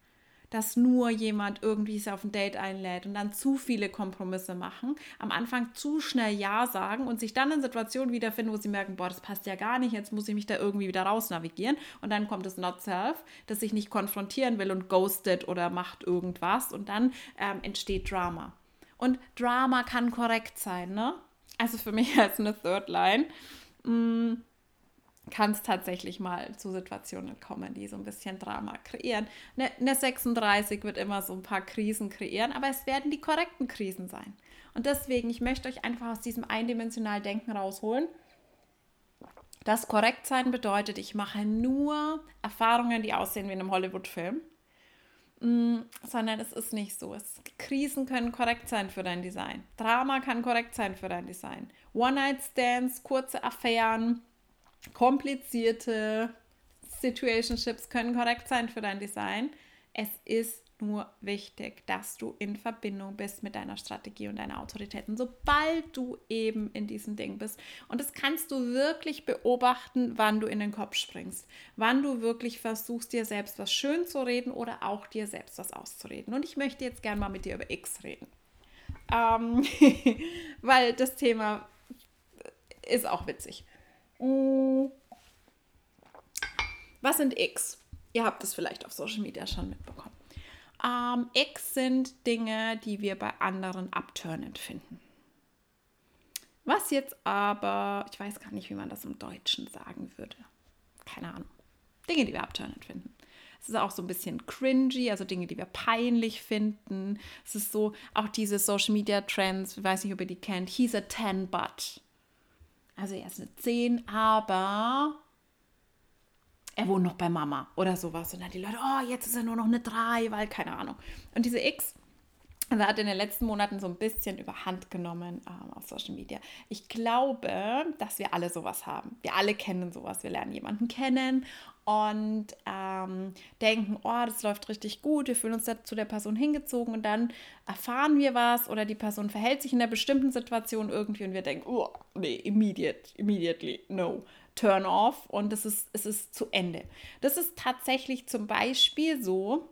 dass nur jemand irgendwie sich auf ein Date einlädt und dann zu viele Kompromisse machen, am Anfang zu schnell Ja sagen und sich dann in Situationen wiederfinden, wo sie merken, boah, das passt ja gar nicht, jetzt muss ich mich da irgendwie wieder raus navigieren und dann kommt das Not Self, das sich nicht konfrontieren will und ghostet oder macht irgendwas und dann ähm, entsteht Drama. Und Drama kann korrekt sein, ne? Also für mich als eine Third Line mm, kann es tatsächlich mal zu Situationen kommen, die so ein bisschen Drama kreieren. Eine, eine 36 wird immer so ein paar Krisen kreieren, aber es werden die korrekten Krisen sein. Und deswegen, ich möchte euch einfach aus diesem eindimensionalen Denken rausholen. Das Korrektsein bedeutet, ich mache nur Erfahrungen, die aussehen wie in einem Hollywood-Film. Mm, sondern es ist nicht so. Es, Krisen können korrekt sein für dein Design. Drama kann korrekt sein für dein Design. One-Night-Stands, kurze Affären, komplizierte Situationships können korrekt sein für dein Design. Es ist nur wichtig, dass du in Verbindung bist mit deiner Strategie und deiner Autoritäten, sobald du eben in diesem Ding bist. Und das kannst du wirklich beobachten, wann du in den Kopf springst, wann du wirklich versuchst, dir selbst was schön zu reden oder auch dir selbst was auszureden. Und ich möchte jetzt gerne mal mit dir über X reden, ähm, weil das Thema ist auch witzig. Mm. Was sind X? Ihr habt es vielleicht auf Social Media schon mitbekommen. Ähm, X sind Dinge, die wir bei anderen abturnend finden. Was jetzt aber, ich weiß gar nicht, wie man das im Deutschen sagen würde. Keine Ahnung. Dinge, die wir abturnend finden. Es ist auch so ein bisschen cringy, also Dinge, die wir peinlich finden. Es ist so, auch diese Social Media Trends, ich weiß nicht, ob ihr die kennt. He's a 10 but. Also er ist eine 10, aber er wohnt noch bei Mama oder sowas. Und dann die Leute, oh, jetzt ist er nur noch eine 3, weil keine Ahnung. Und diese X also hat in den letzten Monaten so ein bisschen überhand genommen ähm, auf Social Media. Ich glaube, dass wir alle sowas haben. Wir alle kennen sowas. Wir lernen jemanden kennen und ähm, denken, oh, das läuft richtig gut, wir fühlen uns zu der Person hingezogen und dann erfahren wir was oder die Person verhält sich in einer bestimmten Situation irgendwie und wir denken, oh, nee, immediate, immediately, no, turn off und es ist, es ist zu Ende. Das ist tatsächlich zum Beispiel so,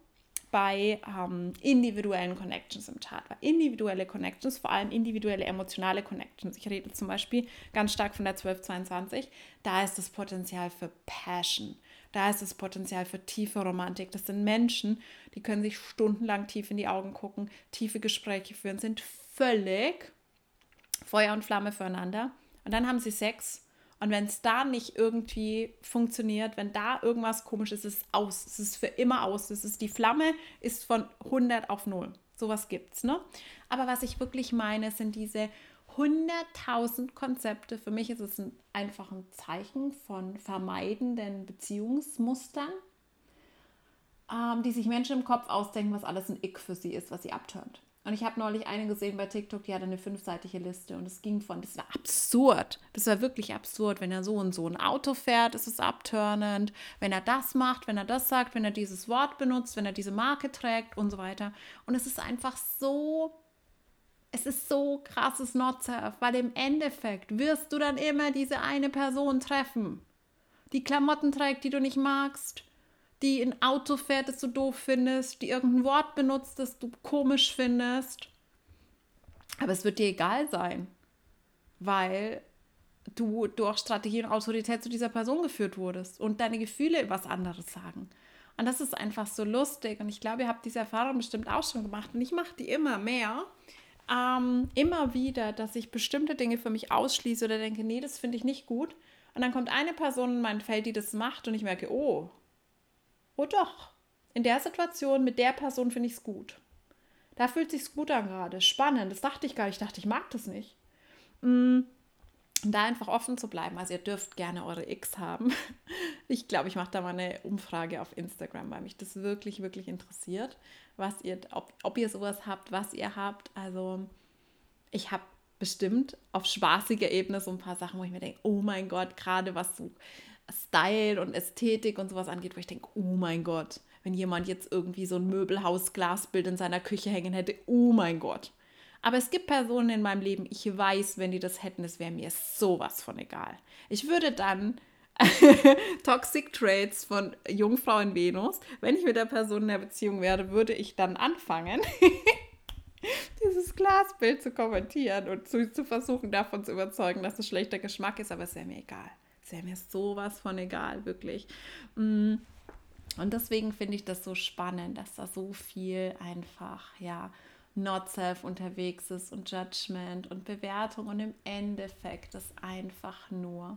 bei ähm, individuellen Connections im Chart. Weil individuelle Connections, vor allem individuelle emotionale Connections, ich rede zum Beispiel ganz stark von der 1222, da ist das Potenzial für Passion. Da ist das Potenzial für tiefe Romantik. Das sind Menschen, die können sich stundenlang tief in die Augen gucken, tiefe Gespräche führen, sind völlig Feuer und Flamme füreinander. Und dann haben sie Sex und wenn es da nicht irgendwie funktioniert, wenn da irgendwas komisch ist, ist es aus. Es ist für immer aus. Es ist die Flamme ist von 100 auf 0. Sowas gibt's, ne? Aber was ich wirklich meine, sind diese 100.000 Konzepte. Für mich ist es ein, einfach ein Zeichen von vermeidenden Beziehungsmustern, ähm, die sich Menschen im Kopf ausdenken, was alles ein Ick für sie ist, was sie abtönt. Und ich habe neulich eine gesehen bei TikTok, die hatte eine fünfseitige Liste und es ging von, das war absurd. Das war wirklich absurd. Wenn er so und so ein Auto fährt, ist es abturnend. Wenn er das macht, wenn er das sagt, wenn er dieses Wort benutzt, wenn er diese Marke trägt und so weiter. Und es ist einfach so, es ist so krasses Not-Surf, weil im Endeffekt wirst du dann immer diese eine Person treffen, die Klamotten trägt, die du nicht magst die ein Auto fährt, das du doof findest, die irgendein Wort benutzt, das du komisch findest. Aber es wird dir egal sein, weil du durch Strategie und Autorität zu dieser Person geführt wurdest und deine Gefühle was anderes sagen. Und das ist einfach so lustig. Und ich glaube, ihr habt diese Erfahrung bestimmt auch schon gemacht. Und ich mache die immer mehr. Ähm, immer wieder, dass ich bestimmte Dinge für mich ausschließe oder denke, nee, das finde ich nicht gut. Und dann kommt eine Person in mein Feld, die das macht und ich merke, oh, oh doch, in der Situation mit der Person finde ich es gut. Da fühlt sich gut an gerade. Spannend. Das dachte ich gar nicht. Ich dachte, ich mag das nicht. Mm. Und da einfach offen zu bleiben. Also ihr dürft gerne eure X haben. Ich glaube, ich mache da mal eine Umfrage auf Instagram, weil mich das wirklich, wirklich interessiert, was ihr, ob, ob ihr sowas habt, was ihr habt. Also ich habe bestimmt auf spaßiger Ebene so ein paar Sachen, wo ich mir denke, oh mein Gott, gerade was so Style und Ästhetik und sowas angeht, wo ich denke, oh mein Gott, wenn jemand jetzt irgendwie so ein Möbelhaus-Glasbild in seiner Küche hängen hätte, oh mein Gott. Aber es gibt Personen in meinem Leben, ich weiß, wenn die das hätten, es wäre mir sowas von egal. Ich würde dann Toxic Traits von Jungfrau in Venus, wenn ich mit der Person in der Beziehung wäre, würde ich dann anfangen, dieses Glasbild zu kommentieren und zu, zu versuchen, davon zu überzeugen, dass es schlechter Geschmack ist, aber es wäre mir egal. Wäre mir sowas von egal, wirklich. Mm. Und deswegen finde ich das so spannend, dass da so viel einfach, ja, Not Self unterwegs ist und Judgment und Bewertung und im Endeffekt es einfach nur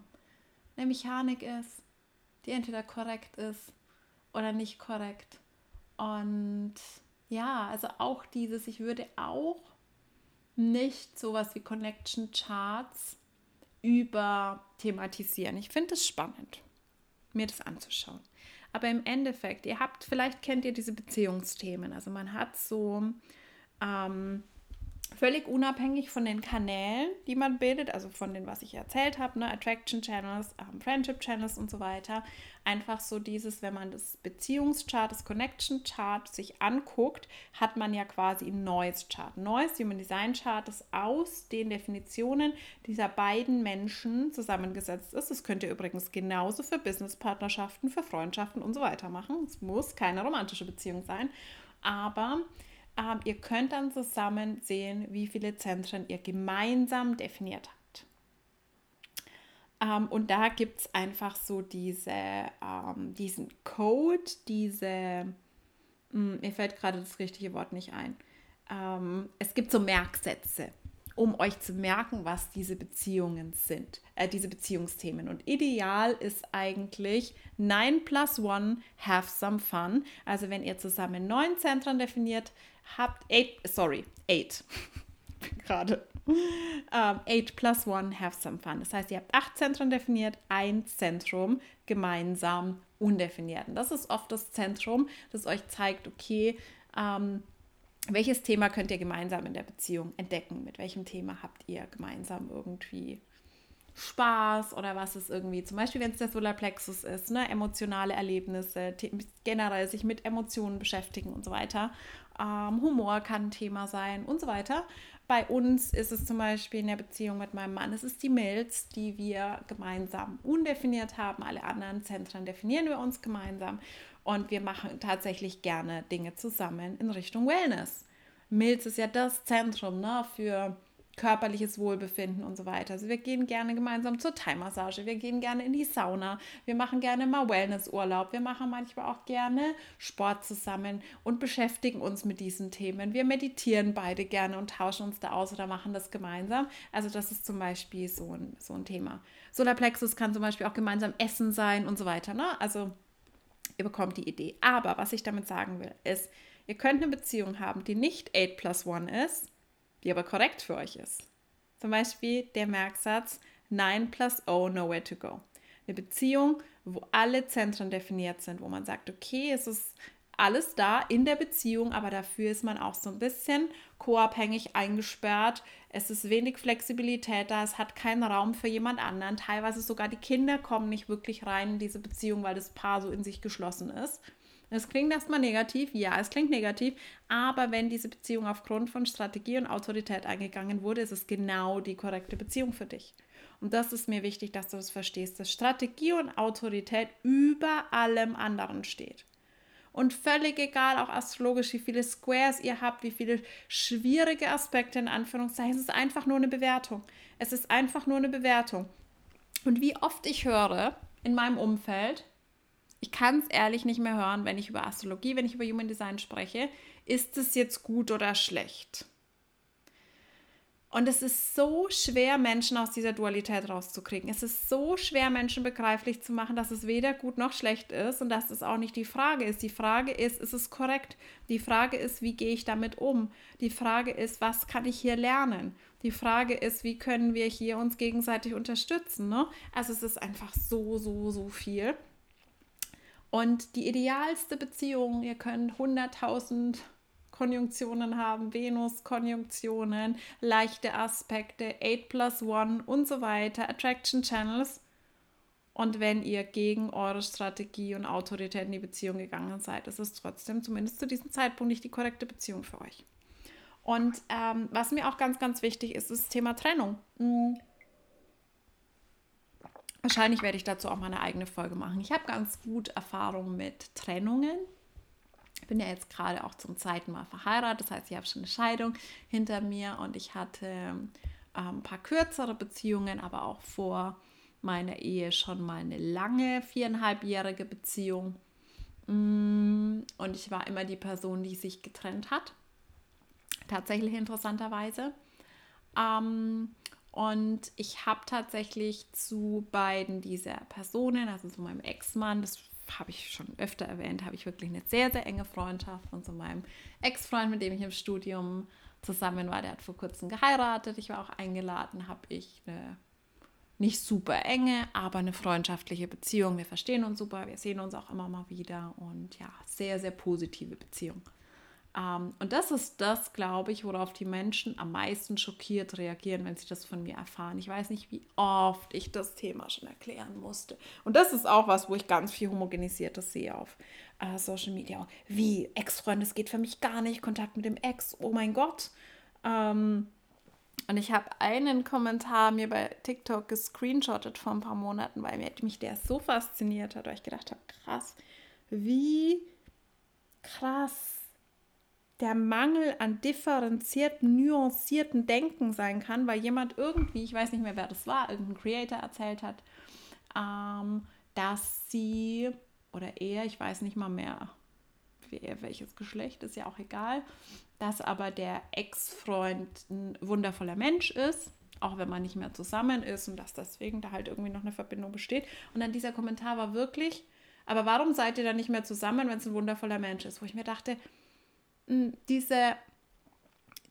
eine Mechanik ist, die entweder korrekt ist oder nicht korrekt. Und ja, also auch dieses, ich würde auch nicht sowas wie Connection Charts über thematisieren. Ich finde es spannend, mir das anzuschauen. Aber im Endeffekt, ihr habt, vielleicht kennt ihr diese Beziehungsthemen. Also man hat so ähm, völlig unabhängig von den Kanälen, die man bildet, also von den, was ich erzählt habe, ne, Attraction Channels, ähm, Friendship Channels und so weiter. Einfach so dieses, wenn man das Beziehungschart, das Connection Chart sich anguckt, hat man ja quasi ein neues Chart. Neues Human Design Chart, das aus den Definitionen dieser beiden Menschen zusammengesetzt ist. Das könnt ihr übrigens genauso für Businesspartnerschaften, für Freundschaften und so weiter machen. Es muss keine romantische Beziehung sein, aber ähm, ihr könnt dann zusammen sehen, wie viele Zentren ihr gemeinsam definiert habt. Ähm, und da gibt es einfach so diese, ähm, diesen Code, diese, mh, hm, mir fällt gerade das richtige Wort nicht ein. Ähm, es gibt so Merksätze um euch zu merken, was diese Beziehungen sind, äh, diese Beziehungsthemen. Und ideal ist eigentlich 9 plus 1, have some fun. Also wenn ihr zusammen neun Zentren definiert habt, 8, sorry, 8. Gerade. Um, ähm, 8 plus 1, have some fun. Das heißt, ihr habt acht Zentren definiert, ein Zentrum gemeinsam undefiniert. Und das ist oft das Zentrum, das euch zeigt, okay, ähm, welches Thema könnt ihr gemeinsam in der Beziehung entdecken? Mit welchem Thema habt ihr gemeinsam irgendwie Spaß oder was ist irgendwie, zum Beispiel wenn es der Solarplexus ist, ne, emotionale Erlebnisse, generell sich mit Emotionen beschäftigen und so weiter. Ähm, Humor kann ein Thema sein und so weiter. Bei uns ist es zum Beispiel in der Beziehung mit meinem Mann, es ist die Milz, die wir gemeinsam undefiniert haben. Alle anderen Zentren definieren wir uns gemeinsam. Und wir machen tatsächlich gerne Dinge zusammen in Richtung Wellness. Milz ist ja das Zentrum ne, für körperliches Wohlbefinden und so weiter. Also wir gehen gerne gemeinsam zur Thai-Massage, wir gehen gerne in die Sauna, wir machen gerne mal Wellnessurlaub, wir machen manchmal auch gerne Sport zusammen und beschäftigen uns mit diesen Themen. Wir meditieren beide gerne und tauschen uns da aus oder machen das gemeinsam. Also das ist zum Beispiel so ein, so ein Thema. Solarplexus kann zum Beispiel auch gemeinsam Essen sein und so weiter. Ne? Also Ihr bekommt die Idee. Aber was ich damit sagen will, ist, ihr könnt eine Beziehung haben, die nicht 8 plus 1 ist, die aber korrekt für euch ist. Zum Beispiel der Merksatz 9 plus O, nowhere to go. Eine Beziehung, wo alle Zentren definiert sind, wo man sagt, okay, es ist alles da in der Beziehung, aber dafür ist man auch so ein bisschen co-abhängig eingesperrt. Es ist wenig Flexibilität da, es hat keinen Raum für jemand anderen. Teilweise sogar die Kinder kommen nicht wirklich rein in diese Beziehung, weil das Paar so in sich geschlossen ist. Es klingt erstmal negativ, ja, es klingt negativ, aber wenn diese Beziehung aufgrund von Strategie und Autorität eingegangen wurde, ist es genau die korrekte Beziehung für dich. Und das ist mir wichtig, dass du das verstehst, dass Strategie und Autorität über allem anderen steht. Und völlig egal, auch astrologisch, wie viele Squares ihr habt, wie viele schwierige Aspekte in Anführungszeichen, es ist einfach nur eine Bewertung. Es ist einfach nur eine Bewertung. Und wie oft ich höre in meinem Umfeld, ich kann es ehrlich nicht mehr hören, wenn ich über Astrologie, wenn ich über Human Design spreche, ist es jetzt gut oder schlecht? Und es ist so schwer, Menschen aus dieser Dualität rauszukriegen. Es ist so schwer, Menschen begreiflich zu machen, dass es weder gut noch schlecht ist und dass es auch nicht die Frage ist. Die Frage ist, ist es korrekt? Die Frage ist, wie gehe ich damit um? Die Frage ist, was kann ich hier lernen? Die Frage ist, wie können wir hier uns gegenseitig unterstützen? Ne? Also es ist einfach so, so, so viel. Und die idealste Beziehung, ihr könnt 100.000 Konjunktionen haben, Venus-Konjunktionen, leichte Aspekte, 8 plus 1 und so weiter, Attraction Channels. Und wenn ihr gegen eure Strategie und Autorität in die Beziehung gegangen seid, ist es trotzdem zumindest zu diesem Zeitpunkt nicht die korrekte Beziehung für euch. Und ähm, was mir auch ganz, ganz wichtig ist, ist das Thema Trennung. Mhm. Wahrscheinlich werde ich dazu auch mal eine eigene Folge machen. Ich habe ganz gut Erfahrung mit Trennungen bin ja jetzt gerade auch zum zweiten Mal verheiratet, das heißt, ich habe schon eine Scheidung hinter mir und ich hatte ähm, ein paar kürzere Beziehungen, aber auch vor meiner Ehe schon mal eine lange viereinhalbjährige Beziehung. Mm, und ich war immer die Person, die sich getrennt hat. Tatsächlich interessanterweise. Ähm, und ich habe tatsächlich zu beiden dieser Personen, also zu meinem Ex-Mann, das habe ich schon öfter erwähnt, habe ich wirklich eine sehr, sehr enge Freundschaft. Und zu meinem Ex-Freund, mit dem ich im Studium zusammen war, der hat vor kurzem geheiratet. Ich war auch eingeladen, habe ich eine nicht super enge, aber eine freundschaftliche Beziehung. Wir verstehen uns super, wir sehen uns auch immer mal wieder und ja, sehr, sehr positive Beziehung. Ähm, und das ist das, glaube ich, worauf die Menschen am meisten schockiert reagieren, wenn sie das von mir erfahren. Ich weiß nicht, wie oft ich das Thema schon erklären musste. Und das ist auch was, wo ich ganz viel Homogenisiertes sehe auf äh, Social Media. Wie Ex-Freund, das geht für mich gar nicht. Kontakt mit dem Ex, oh mein Gott. Ähm, und ich habe einen Kommentar mir bei TikTok gescreenshottet vor ein paar Monaten, weil mich der so fasziniert hat, weil ich gedacht habe, krass, wie krass der Mangel an differenzierten, nuancierten Denken sein kann, weil jemand irgendwie, ich weiß nicht mehr, wer das war, irgendein Creator erzählt hat, ähm, dass sie oder er, ich weiß nicht mal mehr, welches Geschlecht, ist ja auch egal, dass aber der Ex-Freund ein wundervoller Mensch ist, auch wenn man nicht mehr zusammen ist und dass deswegen da halt irgendwie noch eine Verbindung besteht. Und dann dieser Kommentar war wirklich, aber warum seid ihr dann nicht mehr zusammen, wenn es ein wundervoller Mensch ist? Wo ich mir dachte, diese,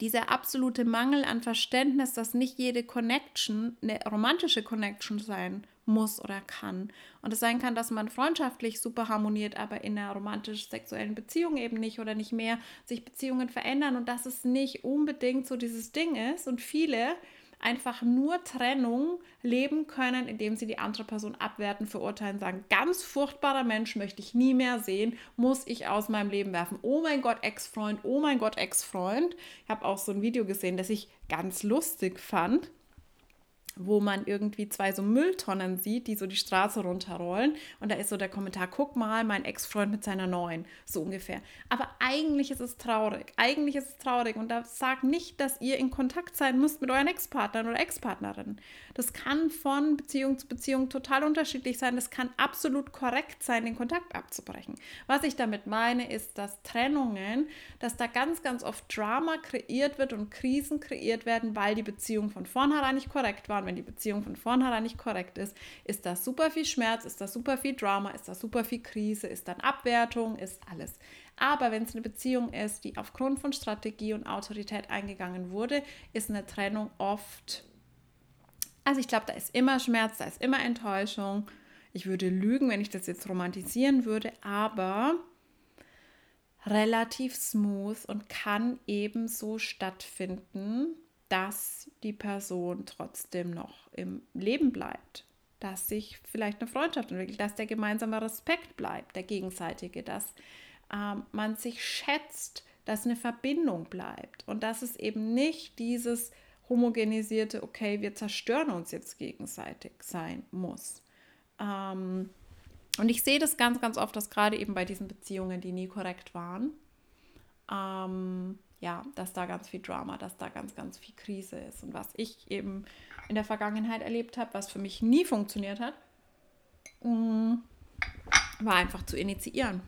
dieser absolute Mangel an Verständnis, dass nicht jede Connection eine romantische Connection sein muss oder kann. Und es sein kann, dass man freundschaftlich super harmoniert, aber in einer romantisch-sexuellen Beziehung eben nicht oder nicht mehr sich Beziehungen verändern und dass es nicht unbedingt so dieses Ding ist. Und viele einfach nur Trennung leben können, indem sie die andere Person abwerten, verurteilen, sagen, ganz furchtbarer Mensch möchte ich nie mehr sehen, muss ich aus meinem Leben werfen. Oh mein Gott, Ex-Freund, oh mein Gott, Ex-Freund. Ich habe auch so ein Video gesehen, das ich ganz lustig fand wo man irgendwie zwei so Mülltonnen sieht, die so die Straße runterrollen. Und da ist so der Kommentar, guck mal, mein Ex-Freund mit seiner neuen, so ungefähr. Aber eigentlich ist es traurig. Eigentlich ist es traurig. Und da sagt nicht, dass ihr in Kontakt sein müsst mit euren Ex-Partnern oder Ex-Partnerinnen. Das kann von Beziehung zu Beziehung total unterschiedlich sein. Das kann absolut korrekt sein, den Kontakt abzubrechen. Was ich damit meine, ist, dass Trennungen, dass da ganz, ganz oft Drama kreiert wird und Krisen kreiert werden, weil die Beziehungen von vornherein nicht korrekt waren wenn die Beziehung von vornherein nicht korrekt ist, ist da super viel Schmerz, ist da super viel Drama, ist da super viel Krise, ist dann Abwertung, ist alles. Aber wenn es eine Beziehung ist, die aufgrund von Strategie und Autorität eingegangen wurde, ist eine Trennung oft, also ich glaube, da ist immer Schmerz, da ist immer Enttäuschung. Ich würde lügen, wenn ich das jetzt romantisieren würde, aber relativ smooth und kann ebenso stattfinden, dass die Person trotzdem noch im Leben bleibt, dass sich vielleicht eine Freundschaft entwickelt, dass der gemeinsame Respekt bleibt, der gegenseitige, dass ähm, man sich schätzt, dass eine Verbindung bleibt und dass es eben nicht dieses homogenisierte, okay, wir zerstören uns jetzt gegenseitig sein muss. Ähm, und ich sehe das ganz, ganz oft, dass gerade eben bei diesen Beziehungen, die nie korrekt waren, ähm, ja, dass da ganz viel Drama, dass da ganz, ganz viel Krise ist. Und was ich eben in der Vergangenheit erlebt habe, was für mich nie funktioniert hat, mm, war einfach zu initiieren.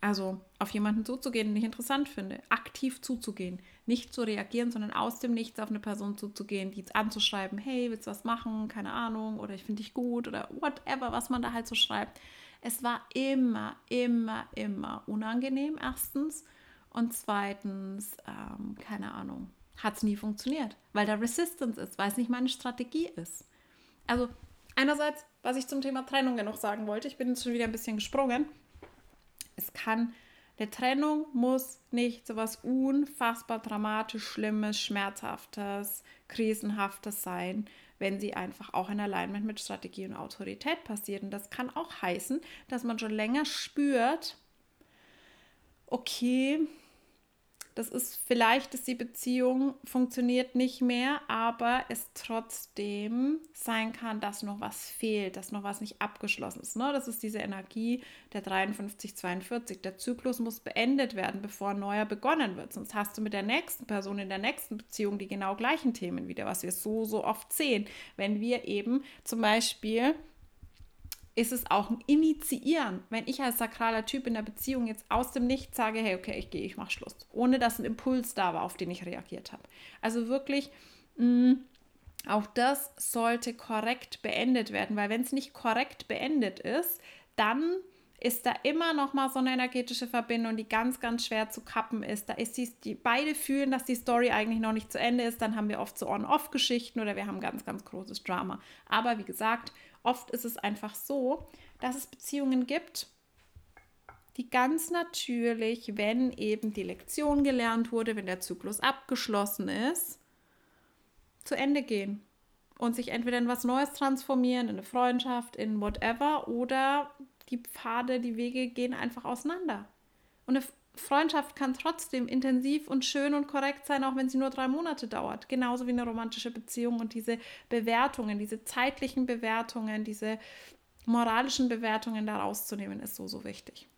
Also auf jemanden zuzugehen, den ich interessant finde, aktiv zuzugehen, nicht zu reagieren, sondern aus dem Nichts auf eine Person zuzugehen, die anzuschreiben, hey, willst du was machen? Keine Ahnung, oder ich finde dich gut oder whatever, was man da halt so schreibt. Es war immer, immer, immer unangenehm, erstens. Und zweitens, ähm, keine Ahnung, hat es nie funktioniert, weil da Resistance ist, weil es nicht meine Strategie ist. Also einerseits, was ich zum Thema Trennung noch sagen wollte, ich bin jetzt schon wieder ein bisschen gesprungen. Es kann, eine Trennung muss nicht so was unfassbar dramatisch, schlimmes, schmerzhaftes, krisenhaftes sein, wenn sie einfach auch in Alignment mit Strategie und Autorität passiert. Und das kann auch heißen, dass man schon länger spürt, okay, das ist vielleicht, dass die Beziehung funktioniert nicht mehr, aber es trotzdem sein kann, dass noch was fehlt, dass noch was nicht abgeschlossen ist. Ne? Das ist diese Energie der 53, 42. Der Zyklus muss beendet werden, bevor ein neuer begonnen wird. Sonst hast du mit der nächsten Person in der nächsten Beziehung die genau gleichen Themen wieder, was wir so, so oft sehen. Wenn wir eben zum Beispiel ist es auch ein Initiieren. Wenn ich als sakraler Typ in der Beziehung jetzt aus dem Nichts sage, hey, okay, ich gehe, ich mache Schluss, ohne dass ein Impuls da war, auf den ich reagiert habe. Also wirklich, mh, mm, auch das sollte korrekt beendet werden, weil wenn es nicht korrekt beendet ist, dann ist da immer noch mal so eine energetische Verbindung, die ganz, ganz schwer zu kappen ist. Da ist die, die beide fühlen, dass die Story eigentlich noch nicht zu Ende ist. Dann haben wir oft so On-Off-Geschichten oder wir haben ganz, ganz großes Drama. Aber wie gesagt, oft ist es einfach so, dass es Beziehungen gibt, die ganz natürlich, wenn eben die Lektion gelernt wurde, wenn der Zyklus abgeschlossen ist, zu Ende gehen und sich entweder in was Neues transformieren, in eine Freundschaft, in whatever, oder die Pfade, die Wege gehen einfach auseinander. Und Freundschaft kann trotzdem intensiv und schön und korrekt sein, auch wenn sie nur drei Monate dauert. Genauso wie eine romantische Beziehung und diese Bewertungen, diese zeitlichen Bewertungen, diese moralischen Bewertungen da rauszunehmen, ist so, so wichtig.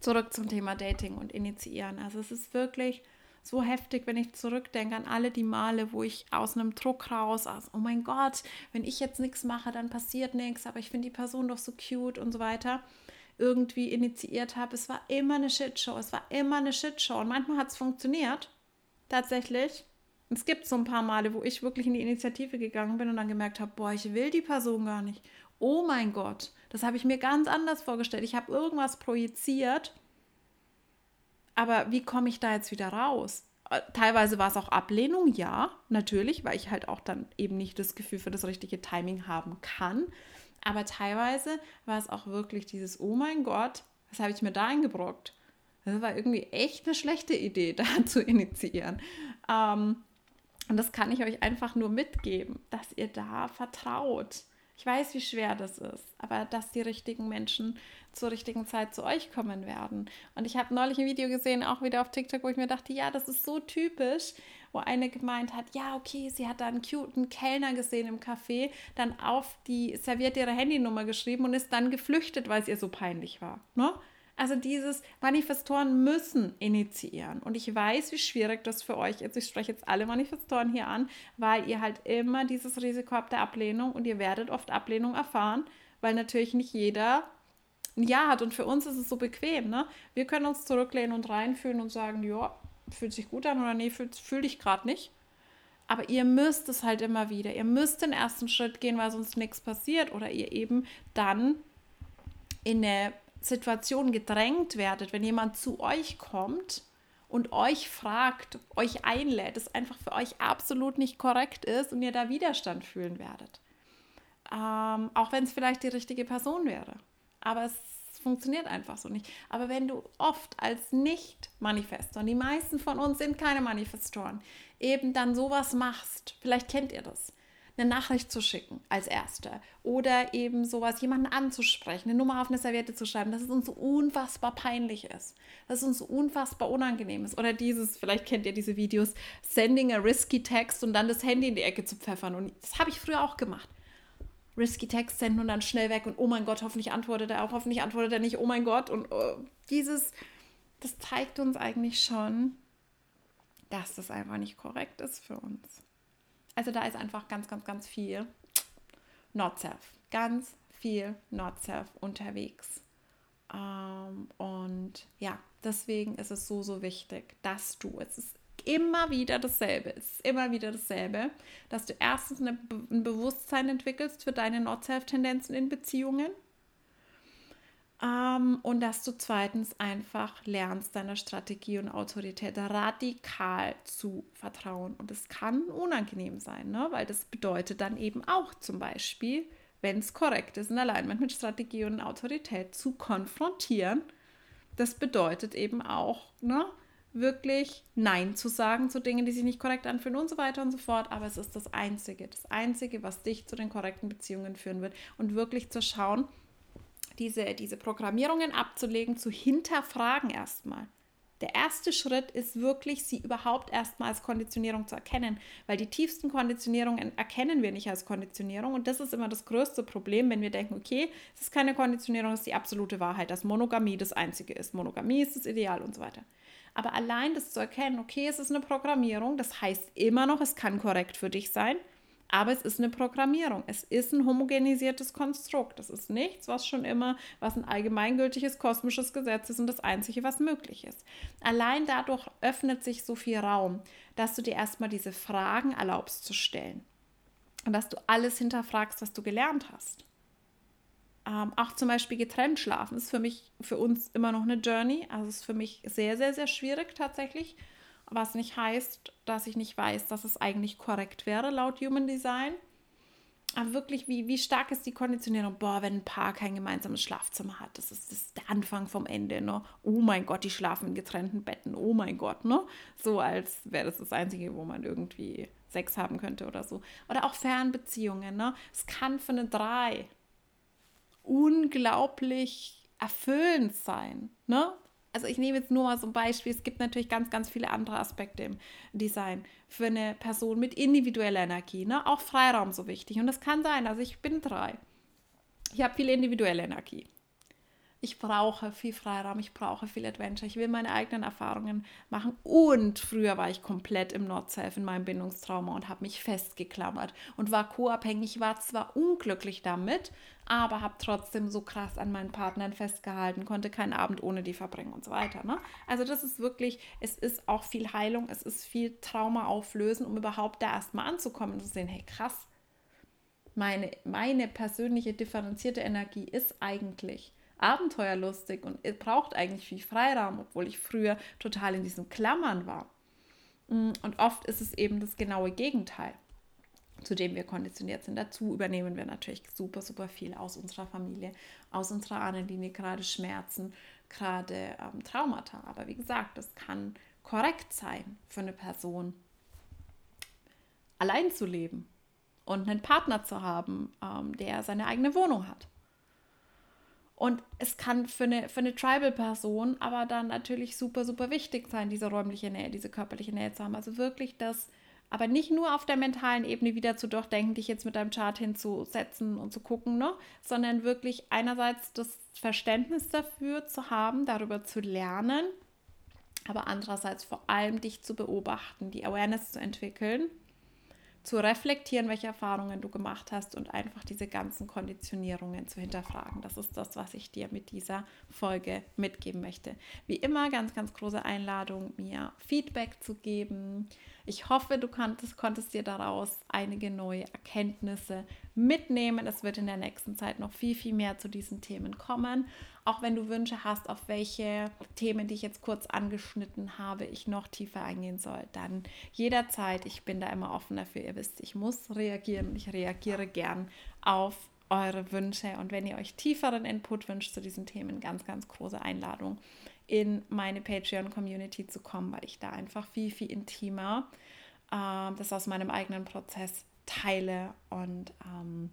Zurück zum Thema Dating und Initiieren. Also es ist wirklich so heftig, wenn ich zurückdenke an alle die Male, wo ich aus einem Druck raus, aus, oh mein Gott, wenn ich jetzt nichts mache, dann passiert nichts, aber ich finde die Person doch so cute und so weiter, irgendwie initiiert habe. Es war immer eine Shitshow, es war immer eine Shitshow und manchmal hat es funktioniert, tatsächlich. Es gibt so ein paar Male, wo ich wirklich in die Initiative gegangen bin und dann gemerkt habe, boah, ich will die Person gar nicht. Oh mein Gott, das habe ich mir ganz anders vorgestellt. Ich habe irgendwas projiziert aber wie komme ich da jetzt wieder raus? Äh, teilweise war es auch Ablehnung, ja, natürlich, weil ich halt auch dann eben nicht das Gefühl für das richtige Timing haben kann. Aber teilweise war es auch wirklich dieses, oh mein Gott, was habe ich mir da eingebrockt? Das war irgendwie echt eine schlechte Idee, da zu initiieren. Ähm, und das kann ich euch einfach nur mitgeben, dass ihr da vertraut. Ich weiß, wie schwer das ist, aber dass die richtigen Menschen zur richtigen Zeit zu euch kommen werden. Und ich habe neulich ein Video gesehen, auch wieder auf TikTok, wo ich mir dachte, ja, das ist so typisch, wo eine gemeint hat, ja, okay, sie hat da einen cuten Kellner gesehen im Café, dann auf die Serviette ihre Handynummer geschrieben und ist dann geflüchtet, weil es ihr so peinlich war. Ne? Also dieses Manifestoren müssen initiieren. Und ich weiß, wie schwierig das für euch ist. Ich spreche jetzt alle Manifestoren hier an, weil ihr halt immer dieses Risiko habt der Ablehnung und ihr werdet oft Ablehnung erfahren, weil natürlich nicht jeder ein Ja hat. Und für uns ist es so bequem. Ne? Wir können uns zurücklehnen und reinfühlen und sagen, ja, fühlt sich gut an oder nee, fühl, fühl dich gerade nicht. Aber ihr müsst es halt immer wieder. Ihr müsst den ersten Schritt gehen, weil sonst nichts passiert. Oder ihr eben dann in eine Situation gedrängt werdet, wenn jemand zu euch kommt und euch fragt, euch einlädt, es einfach für euch absolut nicht korrekt ist und ihr da Widerstand fühlen werdet. Ähm, auch wenn es vielleicht die richtige Person wäre aber es funktioniert einfach so nicht. Aber wenn du oft als Nicht-Manifestor, und die meisten von uns sind keine Manifestoren, eben dann sowas machst, vielleicht kennt ihr das, eine Nachricht zu schicken als Erste oder eben sowas, jemanden anzusprechen, eine Nummer auf eine Serviette zu schreiben, dass es uns so unfassbar peinlich ist, dass es uns so unfassbar unangenehm ist. Oder dieses, vielleicht kennt ihr diese Videos, sending a risky text und dann das Handy in die Ecke zu pfeffern. Und das habe ich früher auch gemacht risky Text senden und dann schnell weg und oh mein Gott, hoffentlich antwortet er auch, hoffentlich antwortet er nicht, oh mein Gott. Und oh, dieses, das zeigt uns eigentlich schon, dass das einfach nicht korrekt ist für uns. Also da ist einfach ganz, ganz, ganz viel Not Self. Ganz viel Not Self unterwegs. Ähm, und ja, deswegen ist es so, so wichtig, dass du, es ist immer wieder dasselbe. Es ist immer wieder dasselbe, dass du erstens eine, ein Bewusstsein entwickelst für deine Not-Self-Tendenzen in Beziehungen ähm, und dass du zweitens einfach lernst, deiner Strategie und Autorität radikal zu vertrauen. Und es kann unangenehm sein, ne? weil das bedeutet dann eben auch zum Beispiel, wenn es korrekt ist, in Alignment mit Strategie und Autorität zu konfrontieren. Das bedeutet eben auch, ne? Wirklich Nein zu sagen zu Dingen, die sich nicht korrekt anfühlen und so weiter und so fort. Aber es ist das Einzige, das Einzige, was dich zu den korrekten Beziehungen führen wird. Und wirklich zu schauen, diese, diese Programmierungen abzulegen, zu hinterfragen erstmal. Der erste Schritt ist wirklich, sie überhaupt erstmal als Konditionierung zu erkennen, weil die tiefsten Konditionierungen erkennen wir nicht als Konditionierung und das ist immer das größte Problem, wenn wir denken, okay, es ist keine Konditionierung, es ist die absolute Wahrheit, dass Monogamie das Einzige ist, Monogamie ist das Ideal und so weiter. Aber allein das zu erkennen, okay, es ist eine Programmierung, das heißt immer noch, es kann korrekt für dich sein, Aber es ist eine Programmierung. Es ist ein homogenisiertes Konstrukt. Es ist nichts, was schon immer, was ein allgemeingültiges kosmisches Gesetz ist und das Einzige, was möglich ist. Allein dadurch öffnet sich so viel Raum, dass du dir erstmal diese Fragen erlaubst zu stellen. Und dass du alles hinterfragst, was du gelernt hast. Ähm, auch zum Beispiel getrennt schlafen ist für mich, für uns immer noch eine Journey. Also ist für mich sehr, sehr, sehr schwierig tatsächlich was nicht heißt, dass ich nicht weiß, dass es eigentlich korrekt wäre laut Human Design. Aber wirklich, wie, wie stark ist die Konditionierung? Boah, wenn ein Paar kein gemeinsames Schlafzimmer hat, das ist, das ist der Anfang vom Ende. Ne? Oh mein Gott, die schlafen in getrennten Betten. Oh mein Gott, ne? So als wäre das das Einzige, wo man irgendwie Sex haben könnte oder so. Oder auch Fernbeziehungen. Ne? Es kann für eine Drei unglaublich erfüllend sein. Ne? also ich nehme jetzt nur mal so ein Beispiel, es gibt natürlich ganz, ganz viele andere Aspekte im Design für eine Person mit individueller Energie, ne? auch Freiraum so wichtig. Und das kann sein, also ich bin drei. Ich habe viel individuelle Energie ich brauche viel Freiraum, ich brauche viel Adventure, ich will meine eigenen Erfahrungen machen. Und früher war ich komplett im Not-Self in meinem Bindungstrauma und habe mich festgeklammert und war co-abhängig, war zwar unglücklich damit, aber habe trotzdem so krass an meinen Partnern festgehalten, konnte keinen Abend ohne die verbringen und so weiter. Ne? Also das ist wirklich, es ist auch viel Heilung, es ist viel Trauma auflösen, um überhaupt da erstmal anzukommen und zu sehen, hey krass, meine, meine persönliche differenzierte Energie ist eigentlich abenteuerlustig und braucht eigentlich viel Freiraum, obwohl ich früher total in diesem Klammern war. Mm, und oft ist es eben das genaue Gegenteil, zu dem wir konditioniert sind. Dazu übernehmen wir natürlich super, super viel aus unserer Familie, aus unserer Ahnenlinie, gerade Schmerzen, gerade ähm, Traumata. Aber wie gesagt, das kann korrekt sein für eine Person, allein zu leben und einen Partner zu haben, ähm, der seine eigene Wohnung hat. Und es kann für eine, für eine Tribal-Person aber dann natürlich super, super wichtig sein, diese räumliche Nähe, diese körperliche Nähe zu haben. Also wirklich das, aber nicht nur auf der mentalen Ebene wieder zu durchdenken, dich jetzt mit deinem Chart hinzusetzen und zu gucken, ne? sondern wirklich einerseits das Verständnis dafür zu haben, darüber zu lernen, aber andererseits vor allem dich zu beobachten, die Awareness zu entwickeln zu reflektieren, welche Erfahrungen du gemacht hast und einfach diese ganzen Konditionierungen zu hinterfragen. Das ist das, was ich dir mit dieser Folge mitgeben möchte. Wie immer, ganz, ganz große Einladung, mir Feedback zu geben. Ich hoffe, du konntest, konntest dir daraus einige neue Erkenntnisse mitnehmen. Es wird in der nächsten Zeit noch viel, viel mehr zu diesen Themen kommen. Auch wenn du Wünsche hast, auf welche Themen, die ich jetzt kurz angeschnitten habe, ich noch tiefer eingehen soll, dann jederzeit. Ich bin da immer offen dafür. Ihr wisst, ich muss reagieren. Ich reagiere gern auf eure Wünsche. Und wenn ihr euch tieferen Input wünscht zu diesen Themen, ganz, ganz große Einladung, in meine Patreon-Community zu kommen, weil ich da einfach viel, viel intimer äh, das aus meinem eigenen Prozess teile und ähm,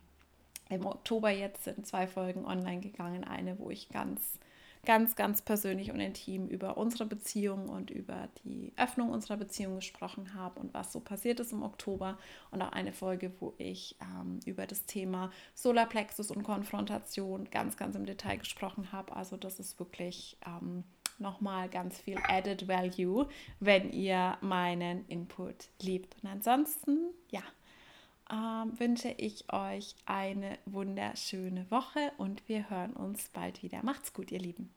im Oktober jetzt sind zwei Folgen online gegangen. Eine, wo ich ganz, ganz, ganz persönlich und intim über unsere Beziehung und über die Öffnung unserer Beziehung gesprochen habe und was so passiert ist im Oktober. Und auch eine Folge, wo ich ähm, über das Thema Solarplexus und Konfrontation ganz, ganz im Detail gesprochen habe. Also das ist wirklich... Ähm, nochmal ganz viel Added Value, wenn ihr meinen Input liebt. Und ansonsten, ja, ähm, wünsche ich euch eine wunderschöne Woche und wir hören uns bald wieder. Macht's gut, ihr Lieben.